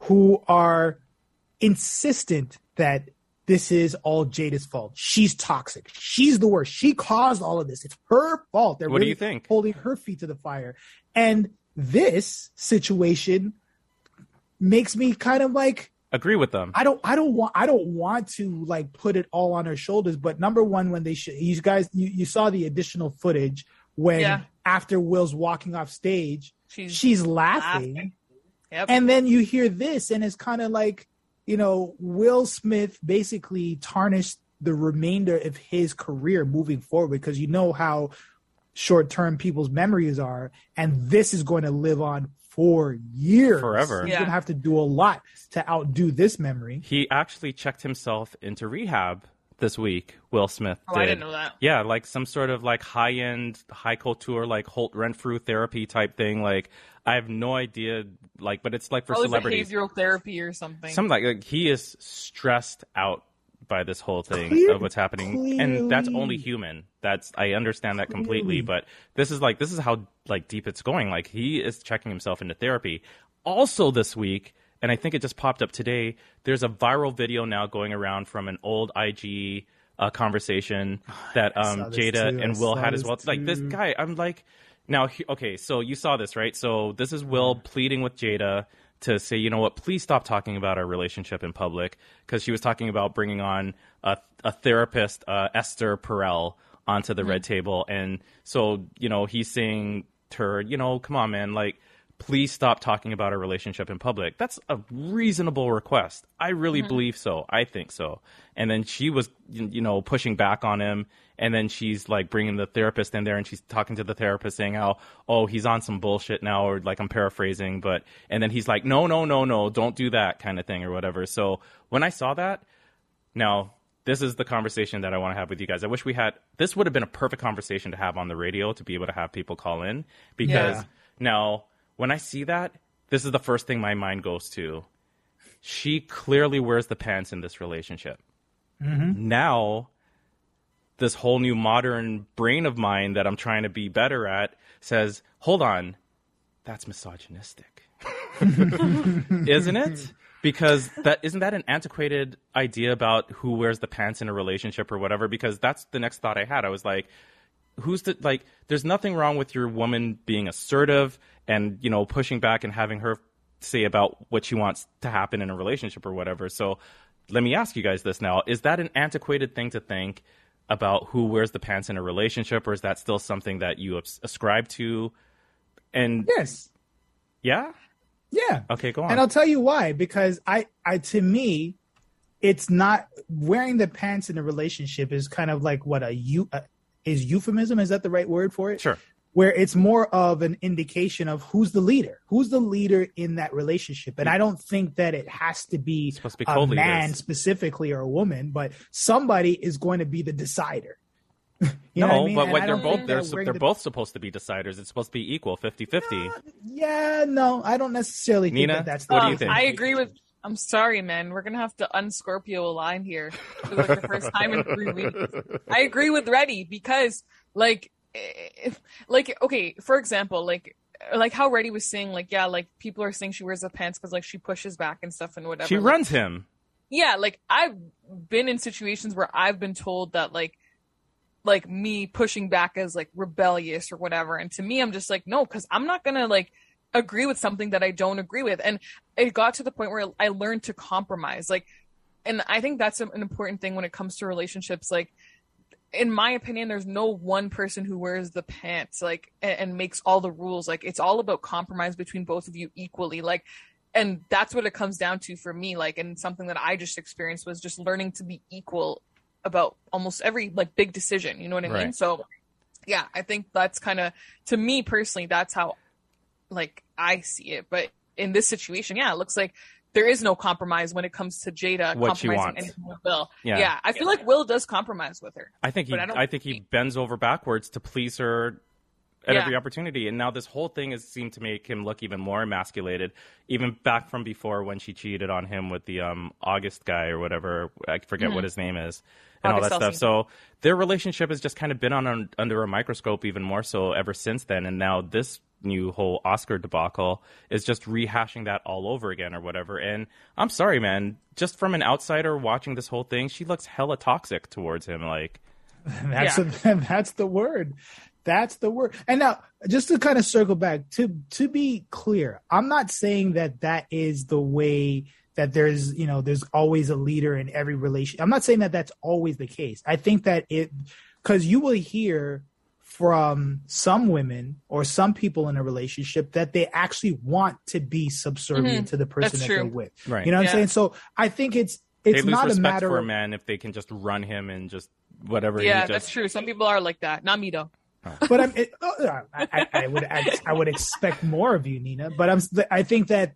who are insistent that this is all Jada's fault. She's toxic. She's the worst. She caused all of this. It's her fault. They're What do you think? Holding her feet to the fire. And this situation makes me kind of like Agree with them. I don't I don't want I don't want to like put it all on her shoulders. But number one, when they sh- you guys you, you saw the additional footage when Yeah. after Will's walking off stage, she's, she's laughing. laughing. yep And then you hear this, and it's kind of like, you know, Will Smith basically tarnished the remainder of his career moving forward because you know how short term people's memories are. And this is going to live on for years. Forever. He's Yeah. going to have to do a lot to outdo this memory. He actually checked himself into rehab this week. Will Smith oh did. i didn't know that Yeah, like some sort of like high end, high couture, like Holt Renfrew therapy type thing. Like I have no idea, like, but it's like for oh, Probably celebrities. behavioral therapy or something Something like, like he is stressed out by this whole thing Clear- of what's happening, and that's only human. That's I understand that completely, but this is like this is how like deep it's going. Like he is checking himself into therapy. Also this week, and I think it just popped up today. There's a viral video now going around from an old IG uh, conversation that um, Jada too. And Will had as well. Like this guy, I'm like, now okay, so you saw this right? So this is Will pleading with Jada to say, you know what, please stop talking about our relationship in public. Because she was talking about bringing on a, a therapist, uh, Esther Perel, onto the red table, and so you know he's saying to her, you know, come on, man, like. Please stop talking about our relationship in public. That's a reasonable request. I really mm-hmm. believe so. I think so. And then she was, you you know, pushing back on him. And then she's like bringing the therapist in there and she's talking to the therapist saying how, oh, he's on some bullshit now, or like I'm paraphrasing, but, and then he's like, no, no, no, no, don't do that kind of thing or whatever. So when I saw that, now this is the conversation that I want to have with you guys. I wish we had, this would have been a perfect conversation to have on the radio to be able to have people call in because Yeah. now when I see that, this is the first thing my mind goes to. She clearly wears the pants in this relationship. Mm-hmm. Now, this whole new modern brain of mine that I'm trying to be better at says, hold on, that's misogynistic. isn't it? Because that isn't that an antiquated idea about who wears the pants in a relationship or whatever? Because that's the next thought I had. I was like, who's the like there's nothing wrong with your woman being assertive and you know pushing back and having her say about what she wants to happen in a relationship or whatever so let me ask you guys this now is that an antiquated thing to think about who wears the pants in a relationship or is that still something that you ascribe to and Yes. yeah Yeah. okay go on And I'll tell you why. Because I, I, to me, it's not wearing the pants in a relationship is kind of like what a you uh, is euphemism. Is that the right word for it? sure Where it's more of an indication of who's the leader, who's the leader in that relationship. And I don't think that it has to be, supposed to be a co-leaders. man specifically or a woman, but somebody is going to be the decider. You no know what I mean? but And what they're don't both think they're, that they're the- both supposed to be deciders it's supposed to be equal 50-50 uh, Yeah, no, I don't necessarily think Nina, that that's the what do you think? I agree with. I'm sorry, man. We're gonna have to unscorpio a line here for like the first time in three weeks. I agree with Ready because, like, if, like okay, for example, like like how Ready was saying, like yeah, like people are saying she wears the pants because like she pushes back and stuff and whatever. she Like, runs him yeah, like I've been in situations where I've been told that like like me pushing back as like rebellious or whatever. And to me, I'm just like, no, because I'm not gonna like agree with something that I don't agree with. And it got to the point where I learned to compromise. Like, and I think that's an important thing when it comes to relationships. Like, in my opinion, there's no one person who wears the pants, like, and, and makes all the rules. Like, it's all about compromise between both of you equally. Like, and that's what it comes down to for me. Like, and something that I just experienced was just learning to be equal about almost every like big decision. You know what I Right. mean? So, yeah, I think that's kind of to me personally, that's how like I see it. But in this situation, yeah, it looks like there is no compromise when it comes to Jada What compromising anything with Will. Yeah. Yeah. I feel like Will does compromise with her. I think he I I, think he bends over backwards to please her at Yeah. every opportunity. And now this whole thing has seemed to make him look even more emasculated, even back from before when she cheated on him with the um August guy or whatever. I forget what his name is. And Mm-hmm. August all that stuff. So their relationship has just kind of been on, on under a microscope even more so ever since then. And now this new whole Oscar debacle is just rehashing that all over again or whatever. And I'm sorry, man. Just from an outsider watching this whole thing, she looks hella toxic towards him. Like, That's Yeah. that's the word. That's the word. And now, just to kind of circle back to to be clear, I'm not saying that that is the way that there's you know there's always a leader in every relation. I'm not saying that that's always the case. I think that it because you will hear from some women or some people in a relationship that they actually want to be subservient Mhm. to the person That's that true. they're with. right. You know what Yeah. I'm saying? So I think it's they it's lose not a matter for a man if they can just run him and just whatever. Yeah, just, that's true. Some people are like that. Not me though. but I'm, it, uh, I, I, I would I, I would expect more of you, Nina. But I'm I think that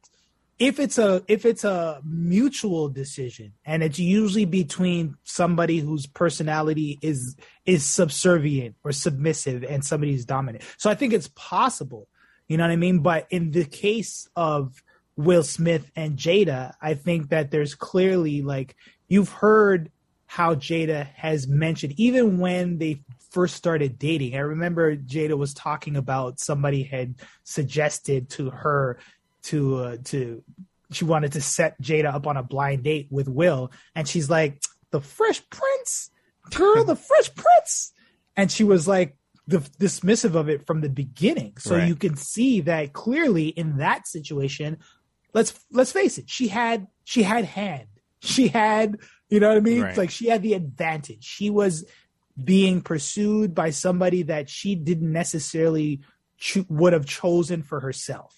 if it's a if it's a mutual decision and it's usually between somebody whose personality is is subservient or submissive and somebody who's dominant, so I think it's possible. You know what I mean? But in the case of Will Smith and Jada, I think that there's clearly like you've heard how Jada has mentioned, even when they first started dating. I remember Jada was talking about somebody had suggested to her to uh, to she wanted to set Jada up on a blind date with Will, and she's like, "The Fresh Prince, girl, the Fresh Prince," and she was like the, dismissive of it from the beginning. So Right. you can see that clearly in that situation. Let's let's face it, she had she had hand, she had you know what I mean. Right. Like she had the advantage. She was being pursued by somebody that she didn't necessarily cho- would have chosen for herself.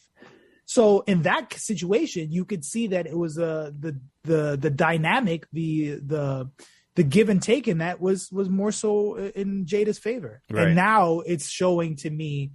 So in that situation, you could see that it was uh, the the the dynamic, the the the give and take in that was was more so in Jada's favor. Right. And now it's showing to me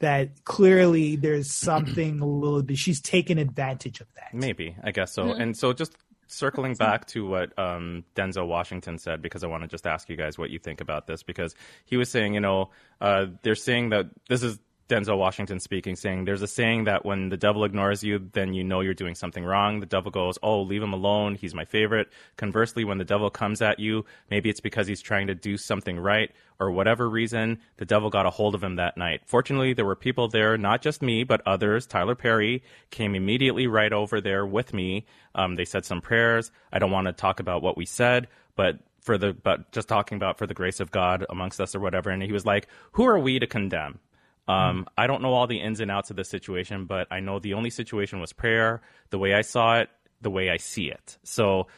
that clearly there's something a little bit. She's taken advantage of that. Maybe, I guess so. Mhm. And so just circling back to what um, Denzel Washington said, because I want to just ask you guys what you think about this, because he was saying, you know, uh, they're saying that this is Denzel Washington speaking, saying there's a saying that when the devil ignores you, then you know you're doing something wrong. The devil goes, oh, leave him alone. He's my favorite. Conversely, when the devil comes at you, maybe it's because he's trying to do something right or whatever reason, the devil got a hold of him that night. Fortunately, there were people there, not just me, but others. Tyler Perry came immediately right over there with me. Um, they said some prayers. I don't want to talk about what we said, but for the, but just talking about for the grace of God amongst us or whatever. And he was like, who are we to condemn? Um, I don't know all the ins and outs of the situation, but I know the only situation was prayer, the way I saw it, the way I see it. So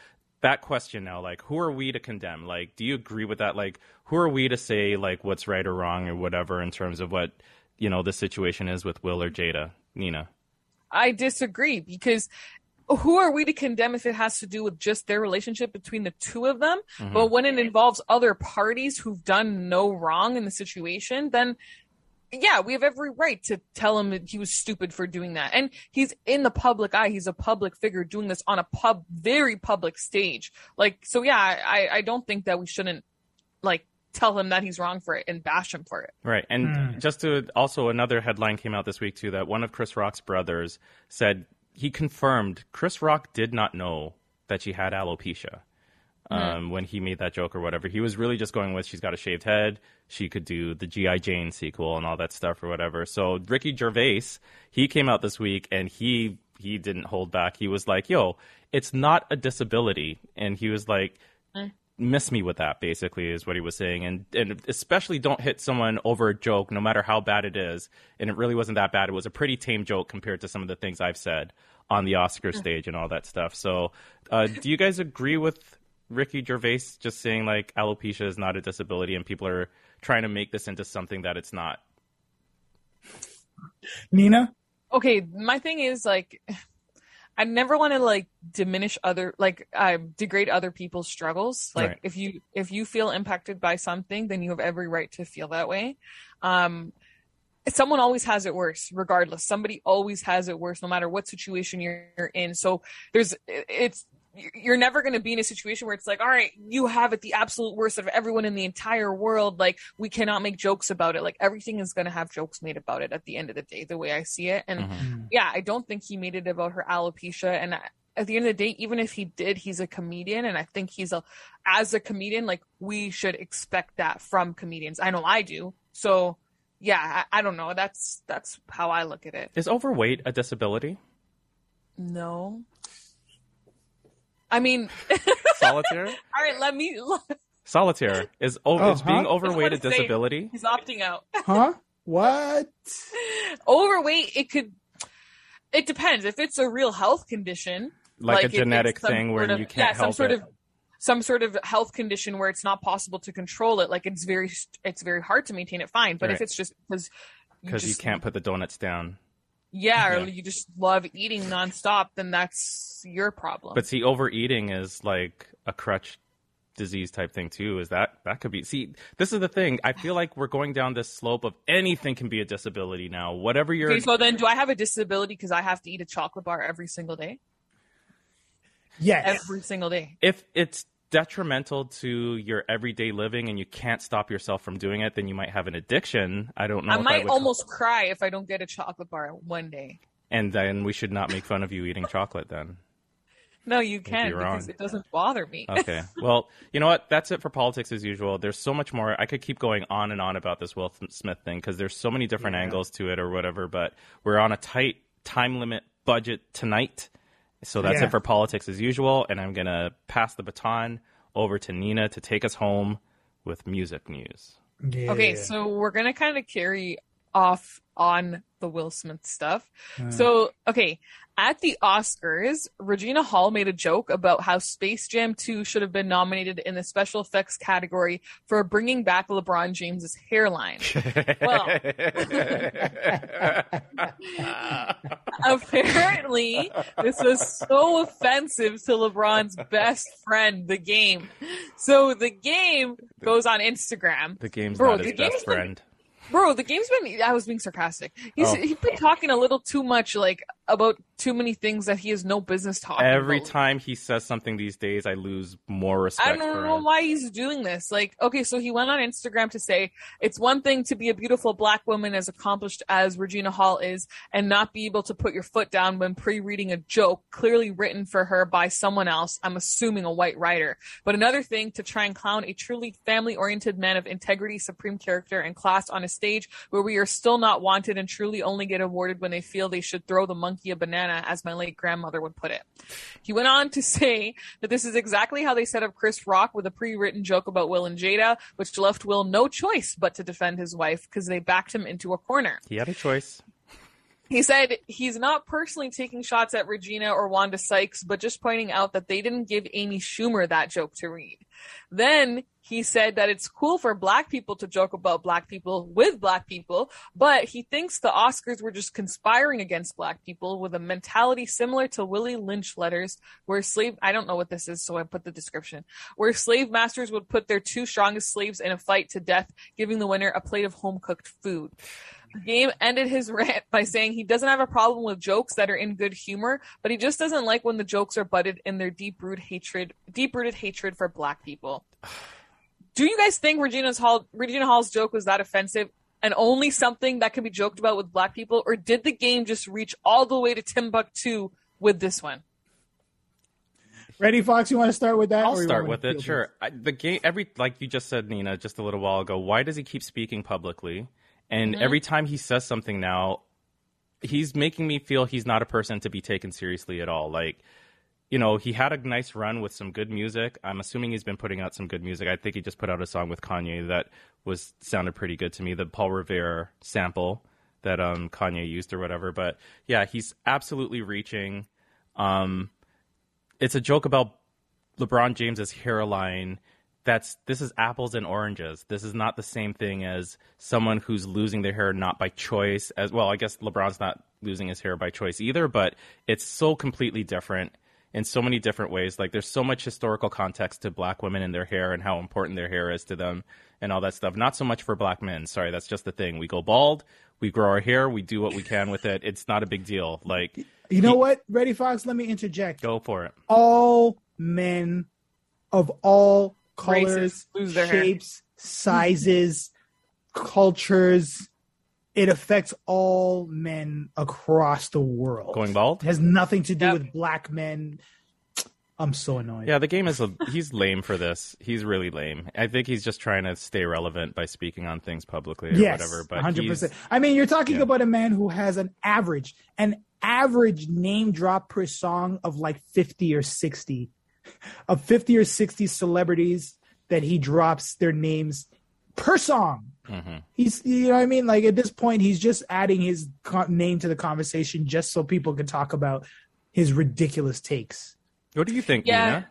that question now, like, who are we to condemn? Like, do you agree with that? Like, who are we to say like what's right or wrong or whatever in terms of what you know the situation is with Will or Jada, Nina? I disagree because who are we to condemn if it has to do with just their relationship between the two of them? Mhm. But when it involves other parties who've done no wrong in the situation, then yeah, we have every right to tell him that he was stupid for doing that. And he's in the public eye. He's a public figure doing this on a pub, very public stage. Like, so yeah, I, I don't think that we shouldn't like tell him that he's wrong for it and bash him for it. Right. And Hmm. just to also another headline came out this week too that one of Chris Rock's brothers said he confirmed Chris Rock did not know that she had alopecia. Um, when he made that joke or whatever, he was really just going with she's got a shaved head. She could do the GI Jane sequel and all that stuff or whatever. So Ricky Gervais, he came out this week and he he didn't hold back. He was like, "Yo, it's not a disability," and he was like, Mm. miss me with that basically is what he was saying. And and especially don't hit someone over a joke no matter how bad it is. And it really wasn't that bad. It was a pretty tame joke compared to some of the things i've said on the oscar stage and all that stuff. So uh, do you guys agree with ricky gervais just saying like alopecia is not a disability and people are trying to make this into something that it's not. Nina? okay my thing is like i never want to like diminish other like uh, degrade other people's struggles. Like Right. if you if you feel impacted by something then you have every right to feel that way. Um someone always has it worse regardless. Somebody always has it worse no matter what situation you're in. So there's it's you're never going to be in a situation where it's like all right you have it the absolute worst of everyone in the entire world. Like we cannot make jokes about it. Like everything is going to have jokes made about it at the end of the day the way i see it. And Mhm. yeah i don't think he made it about her alopecia. And I- at the end of the day even if he did he's a comedian. And i think he's a as a comedian like we should expect that from comedians. I know i do. So yeah i, I don't know. That's that's how i look at it. Is overweight a disability? No i mean solitaire? All right let me solitaire is o- Oh, is being overweight a was say- disability. he's opting out. Huh? What? overweight it could it depends. If it's a real health condition like, a if genetic thing where of- you can't yeah, some sort it. of some sort of health condition where it's not possible to control it like it's very it's very hard to maintain it fine. But if it's just because because you just- can't put the donuts down yeah, or Yeah. you just love eating nonstop then that's your problem But see, overeating is like a crutch disease type thing too. Is that that could be? See, this is the thing. I feel like we're going down this slope of anything can be a disability now. Whatever you're, okay so then do i have a disability because i have to eat a chocolate bar every single day Yes. every single day if it's detrimental to your everyday living and you can't stop yourself from doing it, then you might have an addiction. I don't know. i might would- almost cry if i don't get a chocolate bar one day And then we should not make fun of you eating chocolate. Then no you can you're because it doesn't bother me okay. Well, you know what? That's it for politics as usual. There's so much more. I could keep going on and on about this Will Smith thing because there's so many different Yeah. angles to it or whatever. But we're on a tight time limit budget tonight, so that's Yeah. it for politics as usual. And I'm gonna pass the baton over to Nina to take us home with music news. Yeah. Okay, so we're gonna kind of carry off on the Will Smith stuff. Uh, So, okay, at the Oscars, Regina Hall made a joke about how Space Jam 2 should have been nominated in the special effects category for bringing back LeBron James's hairline. Well- Apparently, this was so offensive to LeBron's best friend, the game. So the game goes on Instagram. the game's Bro, not his the game's best friend. Bro, the game's been. I was being sarcastic. He's Oh. he's been talking a little too much, like about too many things that he has no business talking. Every about. time he says something these days, I lose more respect I don't know him. why he's doing this. Like, okay, so he went on Instagram to say it's one thing to be a beautiful black woman as accomplished as Regina Hall is and not be able to put your foot down when pre-reading a joke clearly written for her by someone else, I'm assuming a white writer. But another thing to try and clown a truly family-oriented man of integrity, supreme character, and class on a stage where we are still not wanted and truly only get awarded when they feel they should throw the monkey a banana, as my late grandmother would put it. He went on to say that this is exactly how they set up Chris Rock with a pre-written joke about Will and Jada, which left Will no choice but to defend his wife because they backed him into a corner. He had a choice. He said he's not personally taking shots at Regina or Wanda Sykes, but just pointing out that they didn't give Amy Schumer that joke to read. Then he said that it's cool for black people to joke about black people with black people, but he thinks the Oscars were just conspiring against black people with a mentality similar to Willie Lynch letters, where slave, I don't know what this is, so I put the description, where slave masters would put their two strongest slaves in a fight to death, giving the winner a plate of home cooked food. The game ended his rant by saying he doesn't have a problem with jokes that are in good humor, but he just doesn't like when the jokes are butted in their deep rooted hatred, deep rooted hatred for black people. Do you guys think Regina's Hall, Regina Hall's joke was that offensive and only something that can be joked about with black people, or did the game just reach all the way to Timbuktu with this one? Ready, Fox? You want to start with that? I'll start with it. Sure. I, the game, every like you just said, Nina, just a little while ago. Why does he keep speaking publicly? And Mhm. every time he says something now, he's making me feel he's not a person to be taken seriously at all. Like you know, he had a nice run with some good music. I'm assuming he's been putting out some good music. I think he just put out a song with Kanye that was sounded pretty good to me. The Paul Revere sample that um, Kanye used or whatever. But yeah, he's absolutely reaching. Um, it's a joke about LeBron James's hairline. That's this is apples and oranges. This is not the same thing as someone who's losing their hair not by choice. As well, I guess LeBron's not losing his hair by choice either, but it's so completely different in so many different ways. Like there's so much historical context to black women and their hair and how important their hair is to them and all that stuff. Not so much for black men. Sorry, that's just the thing. We go bald, we grow our hair, we do what we can with it. It's not a big deal. Like You know what, Ready Fox? Let me interject. go for it. All men of all colors, Races lose their hair. shapes, sizes, cultures. It affects all men across the world. Going bald? It has nothing to do Yep. with black men. I'm so annoyed. Yeah, the game is a, he's lame for this. He's really lame. I think he's just trying to stay relevant by speaking on things publicly or yes, whatever. But 100%. I mean, you're talking Yeah. about a man who has an average, an average name drop per song of like 50 or 60, of 50 or 60 celebrities that he drops their names per song. Mhm. He's, you know what I mean? Like at this point, he's just adding his co- name to the conversation just so people can talk about his ridiculous takes. What do you think, Yeah. Nina?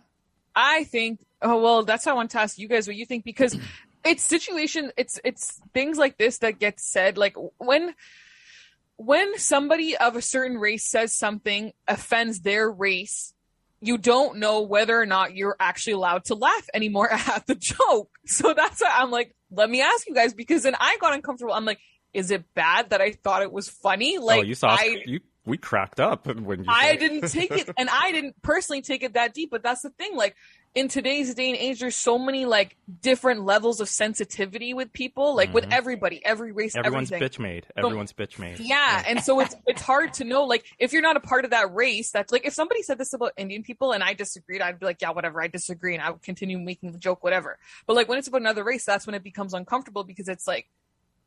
I think. Oh well, that's why I want to ask you guys what you think because it's situation. It's it's things like this that get said. Like when when somebody of a certain race says something offends their race, you don't know whether or not you're actually allowed to laugh anymore at the joke. So that's why I'm like, let me ask you guys because then I got uncomfortable. I'm like, is it bad that I thought it was funny? Like oh, you saw I, you. We cracked up when you. I didn't take it, and I didn't personally take it that deep. But that's the thing. Like in today's day and age, there's so many like different levels of sensitivity with people, like with Mhm. everybody, every race, Everyone's everything. bitch made. Everyone's bitch made. Yeah, and so it's it's hard to know. Like if you're not a part of that race, that's like if somebody said this about Indian people and I disagreed, I'd be like, yeah, whatever, I disagree, and I would continue making the joke, whatever. But like when it's about another race, that's when it becomes uncomfortable because it's like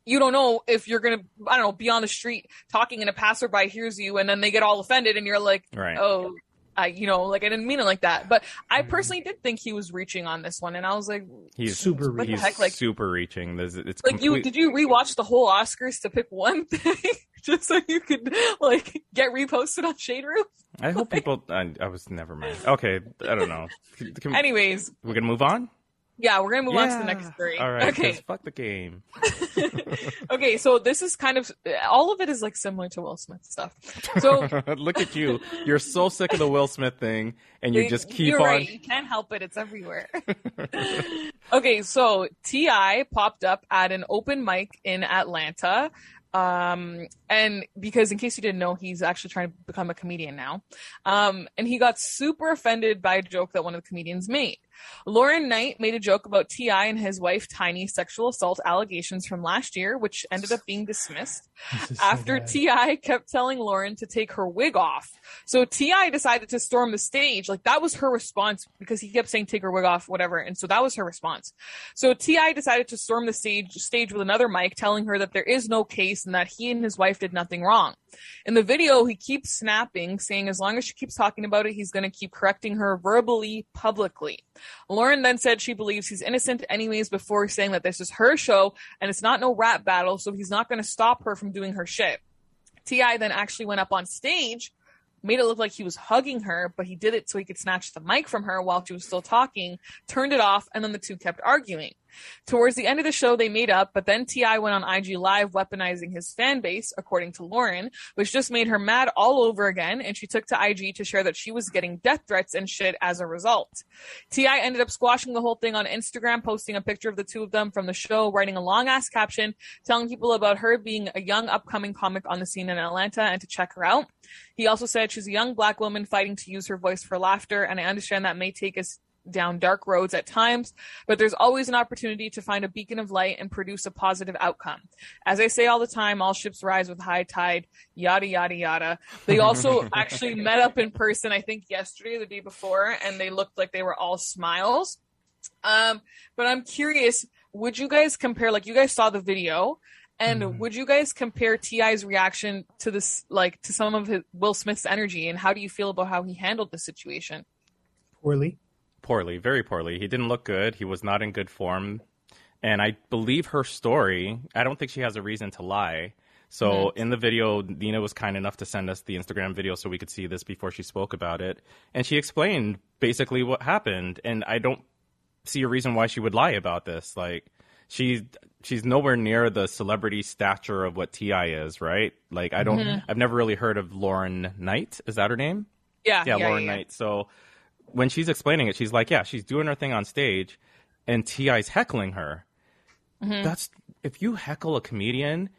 you don't know if you're gonna I don't know be on the street talking and a passerby hears you and then they get all offended and you're like, Right. oh. I, you know, like I didn't mean it like that, but I mm-hmm. personally did think he was reaching on this one, and I was like, He's Super what the He's heck, like, super reaching. There's, it's like you did you rewatch the whole Oscars to pick one thing just so you could like get reposted on Shade Room? I hope people. I, I was never mind. Okay, I don't know. Can- Anyways, we're gonna move on. Yeah, we're gonna move on to the next three. All right. Okay. 'cause Fuck the game. okay, so this is kind of all of it is like similar to Will Smith stuff. So Look at you. You're so sick of the Will Smith thing, and you just keep You're on. right. You can't help it. It's everywhere. okay, so T.I. popped up at an open mic in Atlanta. Um, and because in case you didn't know, he's actually trying to become a comedian now. Um, and he got super offended by a joke that one of the comedians made. Lauren Knight made a joke about T.I. and his wife Tiny sexual assault allegations from last year, which ended up being dismissed after T.I. kept telling Lauren to take her wig off. So T.I. decided to storm the stage. Like that was her response because he kept saying take her wig off, whatever. And so that was her response. So T.I. decided to storm the stage stage with another mic, telling her that there is no case and that he and his wife did nothing wrong. In the video, he keeps snapping, saying as long as she keeps talking about it, he's going to keep correcting her verbally, publicly. Lauren then said she believes he's innocent anyways before saying that this is her show and it's not no rap battle, so he's not going to stop her from doing her shit. T.I. then actually went up on stage, made it look like he was hugging her, but he did it so he could snatch the mic from her while she was still talking, turned it off, and then the two kept arguing. Towards the end of the show, they made up, but then T.I. went on IG Live weaponizing his fan base, according to Lauren, which just made her mad all over again, and she took to IG to share that she was getting death threats and shit as a result. T.I. ended up squashing the whole thing on Instagram, posting a picture of the two of them from the show, writing a long ass caption, telling people about her being a young upcoming comic on the scene in Atlanta and to check her out. He also said she's a young black woman fighting to use her voice for laughter, and I understand that may take us down dark roads at times, but there's always an opportunity to find a beacon of light and produce a positive outcome. As I say all the time, all ships rise with high tide, yada, yada, yada. They also actually met up in person, I think yesterday or the day before, and they looked like they were all smiles. Um, but I'm curious, would you guys compare, like, you guys saw the video, And Mhm. would you guys compare T.I.'s reaction to this, like to some of his Will Smith's energy, and how do you feel about how he handled the situation? Poorly. Poorly, very poorly. He didn't look good. He was not in good form. And I believe her story. I don't think she has a reason to lie. So mm-hmm. in the video, Nina was kind enough to send us the Instagram video so we could see this before she spoke about it. And she explained basically what happened. And I don't see a reason why she would lie about this. Like she she's nowhere near the celebrity stature of what T.I. is, right? Like I don't mm-hmm. I've never really heard of Lauren Knight. Is that her name? Yeah, yeah, yeah, Lauren yeah. Knight. So when she's explaining it, she's like, yeah, she's doing her thing on stage, and T.I's heckling her. Mm-hmm. That's if you heckle a comedian,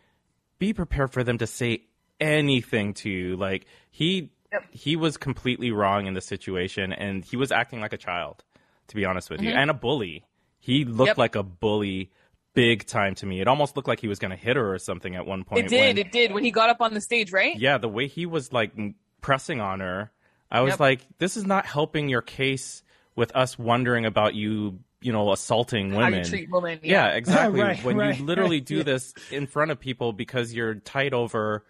be prepared for them to say anything to you. Like he Yep. he was completely wrong in the situation, and he was acting like a child, to be honest with you, Mm-hmm. and a bully. He looked Yep. like a bully. Big time to me. It almost looked like he was going to hit her or something at one point. It did, when- it did when he got up on the stage, right? yeah, the way he was like pressing on her, I was Yep. like, this is not helping your case with us wondering about you, you know, assaulting How women. you treat women. yeah, Yeah. exactly. Right, when right, you literally right, do yeah. this in front of people because you're tight over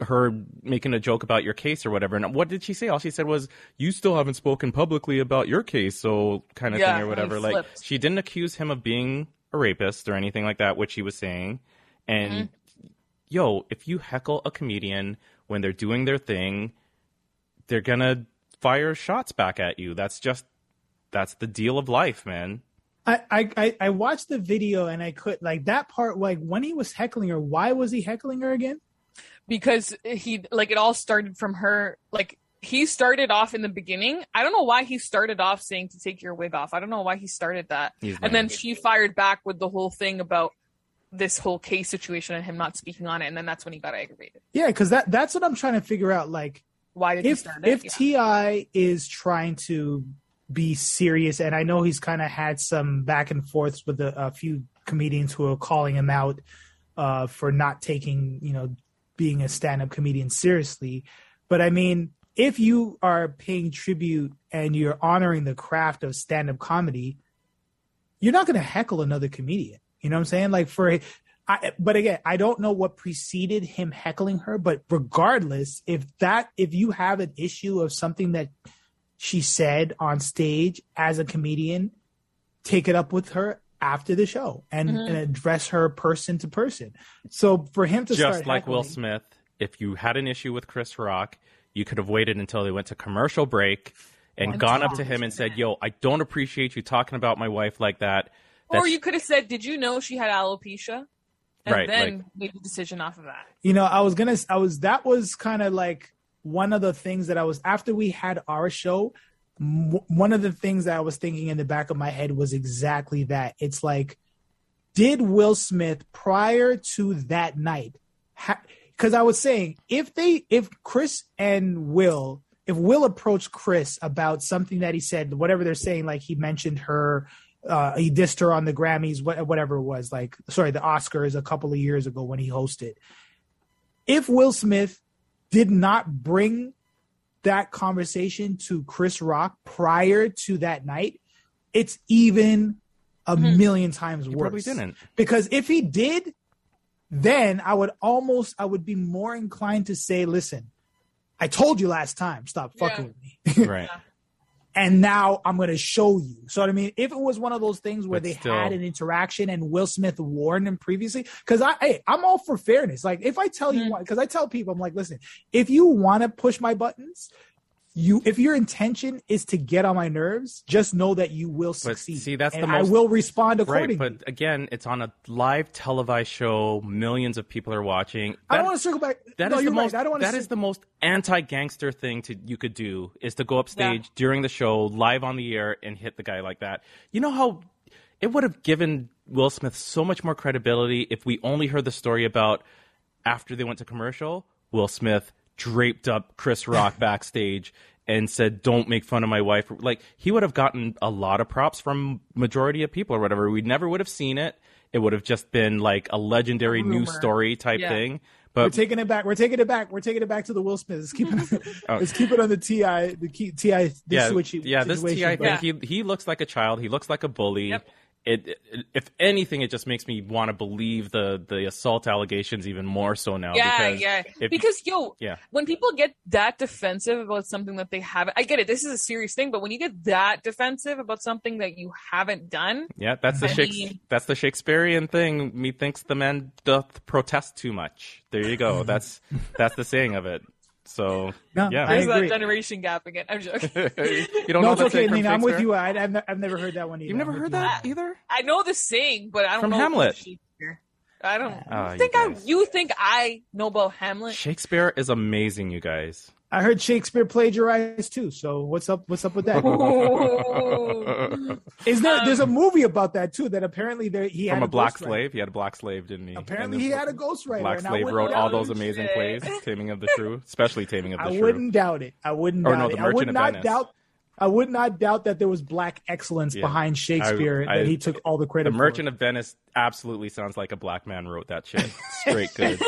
her making a joke about your case or whatever. And what did she say? All she said was, "You still haven't spoken publicly about your case," so kind of Yeah, thing or whatever. Like she didn't accuse him of being a rapist or anything like that, which he was saying. And Mm-hmm. yo, if you heckle a comedian when they're doing their thing, they're gonna fire shots back at you. That's just that's the deal of life, man. I, I I- I watched the video and I could like that part like when he was heckling her. Why was he heckling her again? because he like it all started from her like he started off in the beginning i don't know why he started off saying to take your wig off i don't know why he started that He's and then she fired back with the whole thing about this whole case situation and him not speaking on it and then that's when he got aggravated Yeah, because that that's what I'm trying to figure out. Like why did he if start it if Yeah. T.I is trying to be serious, and I know he's kind of had some back and forths with a, a few comedians who are calling him out uh, for not taking you know being a stand-up comedian seriously. But I mean, if you are paying tribute and you're honoring the craft of stand-up comedy, you're not going to heckle another comedian. You know what I'm saying? Like for, I, but again, I don't know what preceded him heckling her. But regardless, if that, if you have an issue of something that she said on stage as a comedian, take it up with her after the show and, Mhm. and address her person to person. So for him to Just start like Will Smith, if you had an issue with Chris Rock, you could have waited until they went to commercial break and And gone up to him and said, "Yo, I don't appreciate you talking about my wife like that." or you could have said did you know she had alopecia and Right, then like- made a decision off of that you know, I was gonna, I was, that was kind of like one of the things that I was, after we had our show, m- one of the things that I was thinking in the back of my head was exactly that. It's like, did Will Smith prior to that night, because I was saying, if they, if Chris and Will, if Will approached Chris about something that he said, whatever they're saying, like he mentioned her, uh, he dissed her on the Grammys, whatever it was, like, sorry, the Oscars a couple of years ago when he hosted if Will Smith did not bring that conversation to Chris Rock prior to that night, it's even a Mhm. million times He worse. probably didn't. Because if he did, then I would almost I would be more inclined to say, listen, I told you last time, stop fucking with me. Right. And now I'm going to show you. So what I mean, if it was one of those things where But they still- had an interaction and Will Smith warned him previously, because I, hey, I'm all for fairness. Like if I tell you, Mhm. because I tell people, I'm like, listen, if you want to push my buttons, you, if your intention is to get on my nerves, just know that you will succeed. see, that's and the most- I will respond accordingly. Right, accordingly. but again, it's on a live televised show. Millions of people are watching. I don't want to circle back. That no, is you're the right. most. I don't want That to. is the most anti-gangster thing to you could do is to go up stage during the show, live on the air, and hit the guy like that. You know how it would have given Will Smith so much more credibility if we only heard the story about after they went to commercial. Will Smith draped up Chris Rock backstage and said, "Don't make fun of my wife." Like he would have gotten a lot of props from majority of people or whatever. We never would have seen it. It would have just been like a legendary A news story type Yeah. thing. But we're taking it back. We're taking it back. We're taking it back to the Will Smith. Let's keep it. Oh. let's keep it on the T.I. The key, T.I. This yeah, switch, yeah, this situation, T.I but- thing. He he looks like a child. He looks like a bully. Yep. It, it if anything, it just makes me want to believe the the assault allegations even more so now. Yeah, because yeah. if- because yo, yeah. when people get that defensive about something that they haven't, I get it. This is a serious thing, but when you get that defensive about something that you haven't done, Yeah, that's the Shakes- mean- that's the Shakespearean thing. Methinks the man doth protest too much. There you go. That's that's the saying of it. So No, yeah, there's that generation gap again. I'm joking. you don't no, know it's okay, Nina. I'm with you. I, I've, ne- I've never heard that one either. You've never I'm heard with you. that either? I know the saying, but I don't From know Hamlet. I don't Ah, think you I you think I know about Hamlet. Shakespeare is amazing, you guys. I heard Shakespeare plagiarized too. So what's up? What's up with that? Is there? Um, there's a movie about that too. That apparently there he had From a black slave, he had a black slave, didn't he? Apparently he had a ghostwriter. black and I slave wouldn't wrote all doubt those it. amazing shit. plays, Taming of the Shrew, especially Taming of the I Shrew. wouldn't doubt it. I wouldn't Or doubt no, it. The I would of not Venice. doubt. I would not doubt that there was black excellence Yeah. behind Shakespeare I- that he took all the credit. The credit. Merchant of Venice absolutely sounds like a black man wrote that shit. Straight good.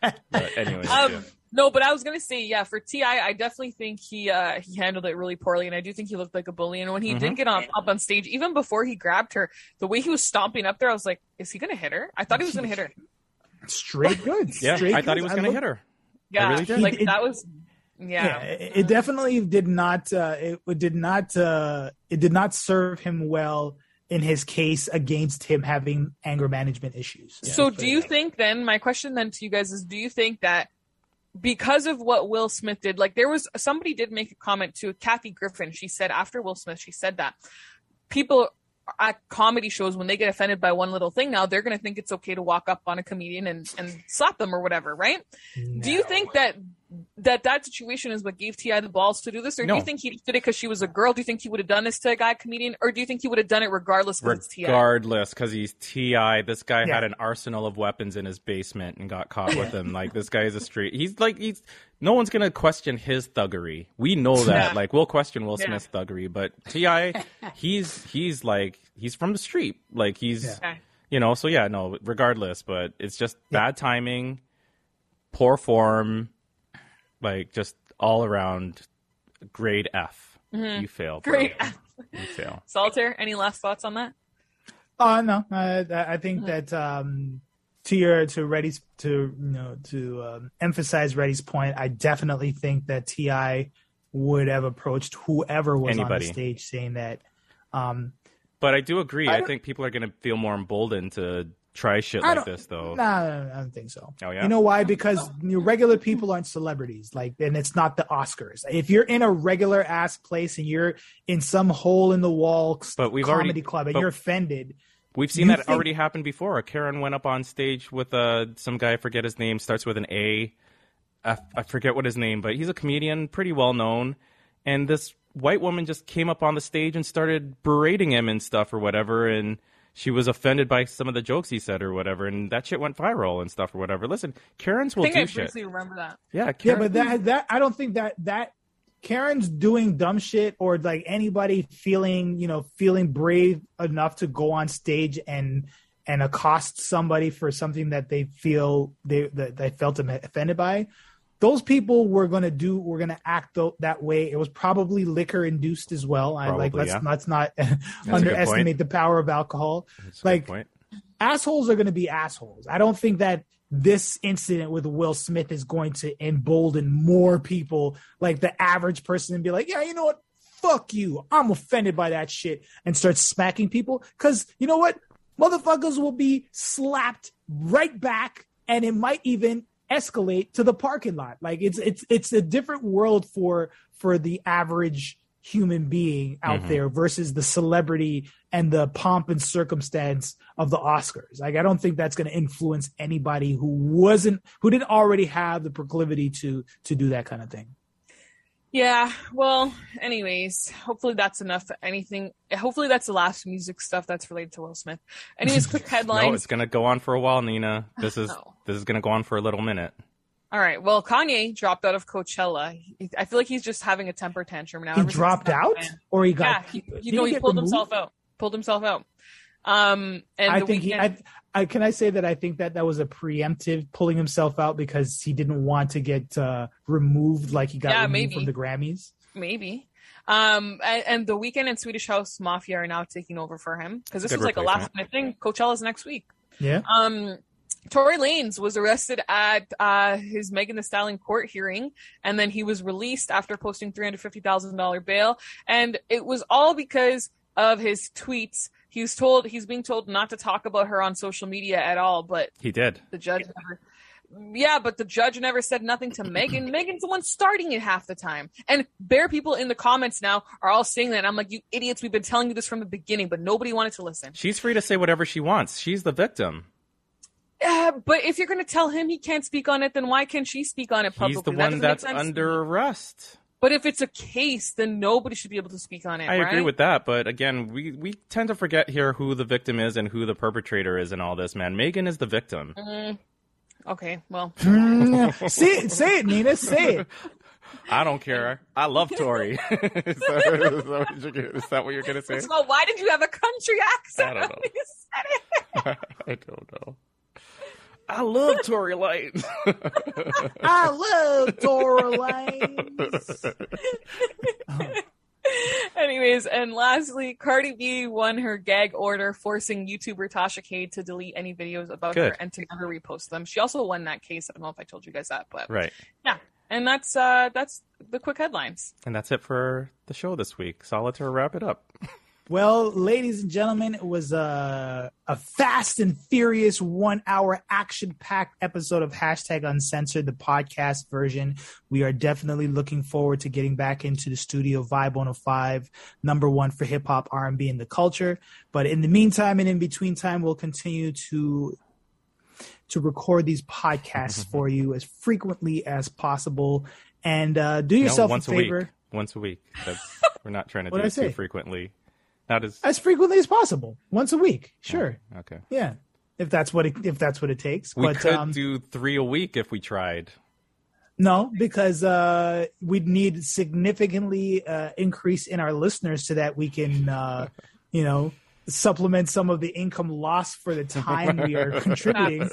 but anyways, Um, yeah. No, but I was gonna say, yeah, for T.I, I definitely think he uh he handled it really poorly, and I do think he looked like a bully. And when he Mm-hmm. did get on up on stage, even before he grabbed her, the way he was stomping up there, I was like, is he gonna hit her? I thought he was gonna hit her. straight goods. yeah, straight I thought he was going to looked- hit her. Yeah, really did. like It- that was, Yeah, yeah. it, it definitely did not. Uh, it, it did not. Uh, it did not serve him well in his case against him having anger management issues. So, do you think then? My question then to you guys is: Do you think that because of what Will Smith did, like there was somebody did make a comment to Kathy Griffin. She said after Will Smith, she said that people at comedy shows when they get offended by one little thing, now they're going to think it's okay to walk up on a comedian and and slap them or whatever, right? Do you think that that that situation is what gave T.I the balls to do this, or do you think he did it because she was a girl? Do you think he would have done this to a guy comedian, or do you think he would have done it regardless because? Regardless, because he's T.I. This guy Yeah. had an arsenal of weapons in his basement and got caught with them. Like this guy is a street. He's like he's. No one's gonna question his thuggery. We know that. Yeah. Like we'll question Will Yeah. Smith's thuggery, but T.I, he's he's like he's from the street. Like he's Yeah. You know. So yeah, no. Regardless, but it's just bad timing, poor form, like just all around grade F. You fail. bro. Mm-hmm. Great. You fail. Solitaire, any last thoughts on that? Uh no, I, I think that um, to your to Ready's to you know to um, emphasize Ready's point, I definitely think that T.I would have approached whoever was on the stage saying that. Um, But I do agree. I I, think people are going to feel more emboldened to try shit like this, though. Nah, I don't think so. Oh, yeah? You know why? Because you regular people aren't celebrities. Like, and it's not the Oscars. If you're in a regular ass place and you're in some hole in the wall But we've comedy already- club and but- you're offended, We've seen that think- already happen before. Karen went up on stage with uh, some guy, I forget his name, starts with an A. I, I forget what his name, but he's a comedian, pretty well known. And this white woman just came up on the stage and started berating him and stuff or whatever. And she was offended by some of the jokes he said or whatever. And that shit went viral and stuff or whatever. Listen, Karens will I think do I shit. remember that. Yeah, yeah, but that that I don't think that that Karen's doing dumb shit or like anybody feeling you know feeling brave enough to go on stage and and accost somebody for something that they feel they that they felt offended by. Those people were going to do, were going to act tho- that way. It was probably liquor induced as well. I like let's yeah. let's not underestimate the power of alcohol. That's a good like assholes are going to be assholes. I don't think that this incident with Will Smith is going to embolden more people, like the average person, and be like, yeah, you know what? Fuck you. I'm offended by that shit and start smacking people. Cause you know what? Motherfuckers will be slapped right back and it might even escalate to the parking lot. Like it's, it's, it's a different world for, for the average human being out Mhm. there versus the celebrity and the pomp and circumstance of the Oscars. Like I don't think that's going to influence anybody who wasn't who didn't already have the proclivity to to do that kind of thing. Yeah. Well, anyways, hopefully that's enough. Anything. Hopefully that's the last music stuff that's related to Will Smith. Anyways, quick No, it's gonna go on for a while, Nina. This is No. this is gonna go on for a little minute. All right. Well, Kanye dropped out of Coachella. I feel like he's just having a temper tantrum now. He dropped out, ban. or he Yeah. got. He, you know, he get pulled removed? himself out. Pulled himself out. Um, and I the think he. weekend, I, I can I say that I think that that was a preemptive pulling himself out because he didn't want to get uh, removed like he got Yeah, removed maybe. from the Grammys. maybe. Um, and, and the Weeknd and Swedish House Mafia are now taking over for him because this Good was like a last replacement. minute thing. Coachella's next week. Yeah. Um, Tory Lanez was arrested at uh, his Megan Thee Stallion court hearing, and then he was released after posting three hundred fifty thousand dollar bail, and it was all because of his tweets. He was told he's being told not to talk about her on social media at all, but He did. the judge never. Yeah, but the judge never said nothing to Megan. Megan's the one starting it half the time. And bear people in the comments now are all saying that. I'm like, you idiots, we've been telling you this from the beginning, but nobody wanted to listen. She's free to say whatever she wants. She's the victim. Yeah, but if you're going to tell him he can't speak on it, then why can't she speak on it publicly? He's the That one that's under arrest. But if it's a case, then nobody should be able to speak on it. I agree with that, but again, we, we tend to forget here who the victim is and who the perpetrator is in all this, man. Megan is the victim. Mm, okay, well, say it, say it, Nina. Say it. I don't care. I love Tory. is, that, is, that what you're, that what you're gonna say? first of all, why did you have a country accent I don't when know. you said it? I don't know. I love Tory Light. I love Tory Lanez. Anyways, and lastly, Cardi B won her gag order, forcing YouTuber Tasha K to delete any videos about her and to never repost them. She also won that case. I don't know if I told you guys that, but right. yeah. And that's uh that's the quick headlines. And that's it for the show this week. Solitaire, wrap it up. Well, ladies and gentlemen, it was a, a fast and furious one hour action packed episode of Hashtag Uncensored, the podcast version. We are definitely looking forward to getting back into the studio Vibe 105, number one for hip hop, R&B, and the culture. But in the meantime and in between time, we'll continue to to record these podcasts for you as frequently as possible. And uh, do No, yourself once a a favor. week. Once a week. That's, we're not trying to do it too frequently. Not as as frequently as possible, once a week. Sure. okay. Yeah, if that's what it, if that's what it takes. We but could um, do three a week if we tried. no, because uh, we'd need significantly uh, increase in our listeners so that we can, uh, you know, supplement some of the income lost for the time we are contributing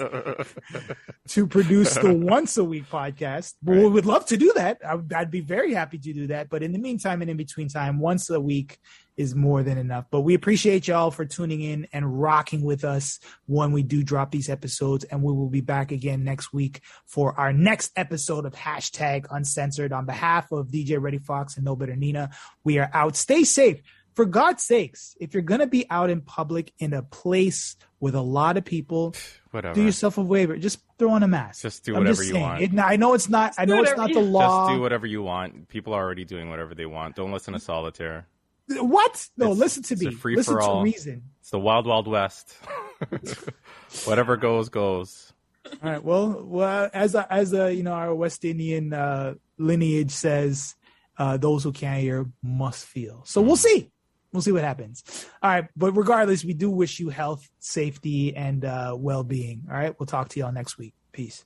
to produce the once a week podcast. Well, we would love to do that. I'd be very happy to do that. But in the meantime and in between time, once a week is more than enough. But we appreciate y'all for tuning in and rocking with us when we do drop these episodes. And we will be back again next week for our next episode of hashtag uncensored. On behalf of DJ Ready Fox and No Better Nina, we are out. Stay safe. For God's sakes, if you're going to be out in public in a place with a lot of people, Whatever. do yourself a favor. Just throw on a mask. Just do whatever just you saying. want. It, I know it's not. I know it's not the law. Just do whatever you want. People are already doing whatever they want. Don't listen to Solitaire. What? No, It's- listen to me. it's a me. free Listen for to all. reason. It's the wild, wild west. whatever goes, goes. All right. Well, well, as a, as a, you know, our West Indian uh, lineage says, uh, those who can't hear must feel. So we'll see. We'll see what happens. All right. But regardless, we do wish you health, safety, and uh, well being. All right. We'll talk to y'all next week. Peace.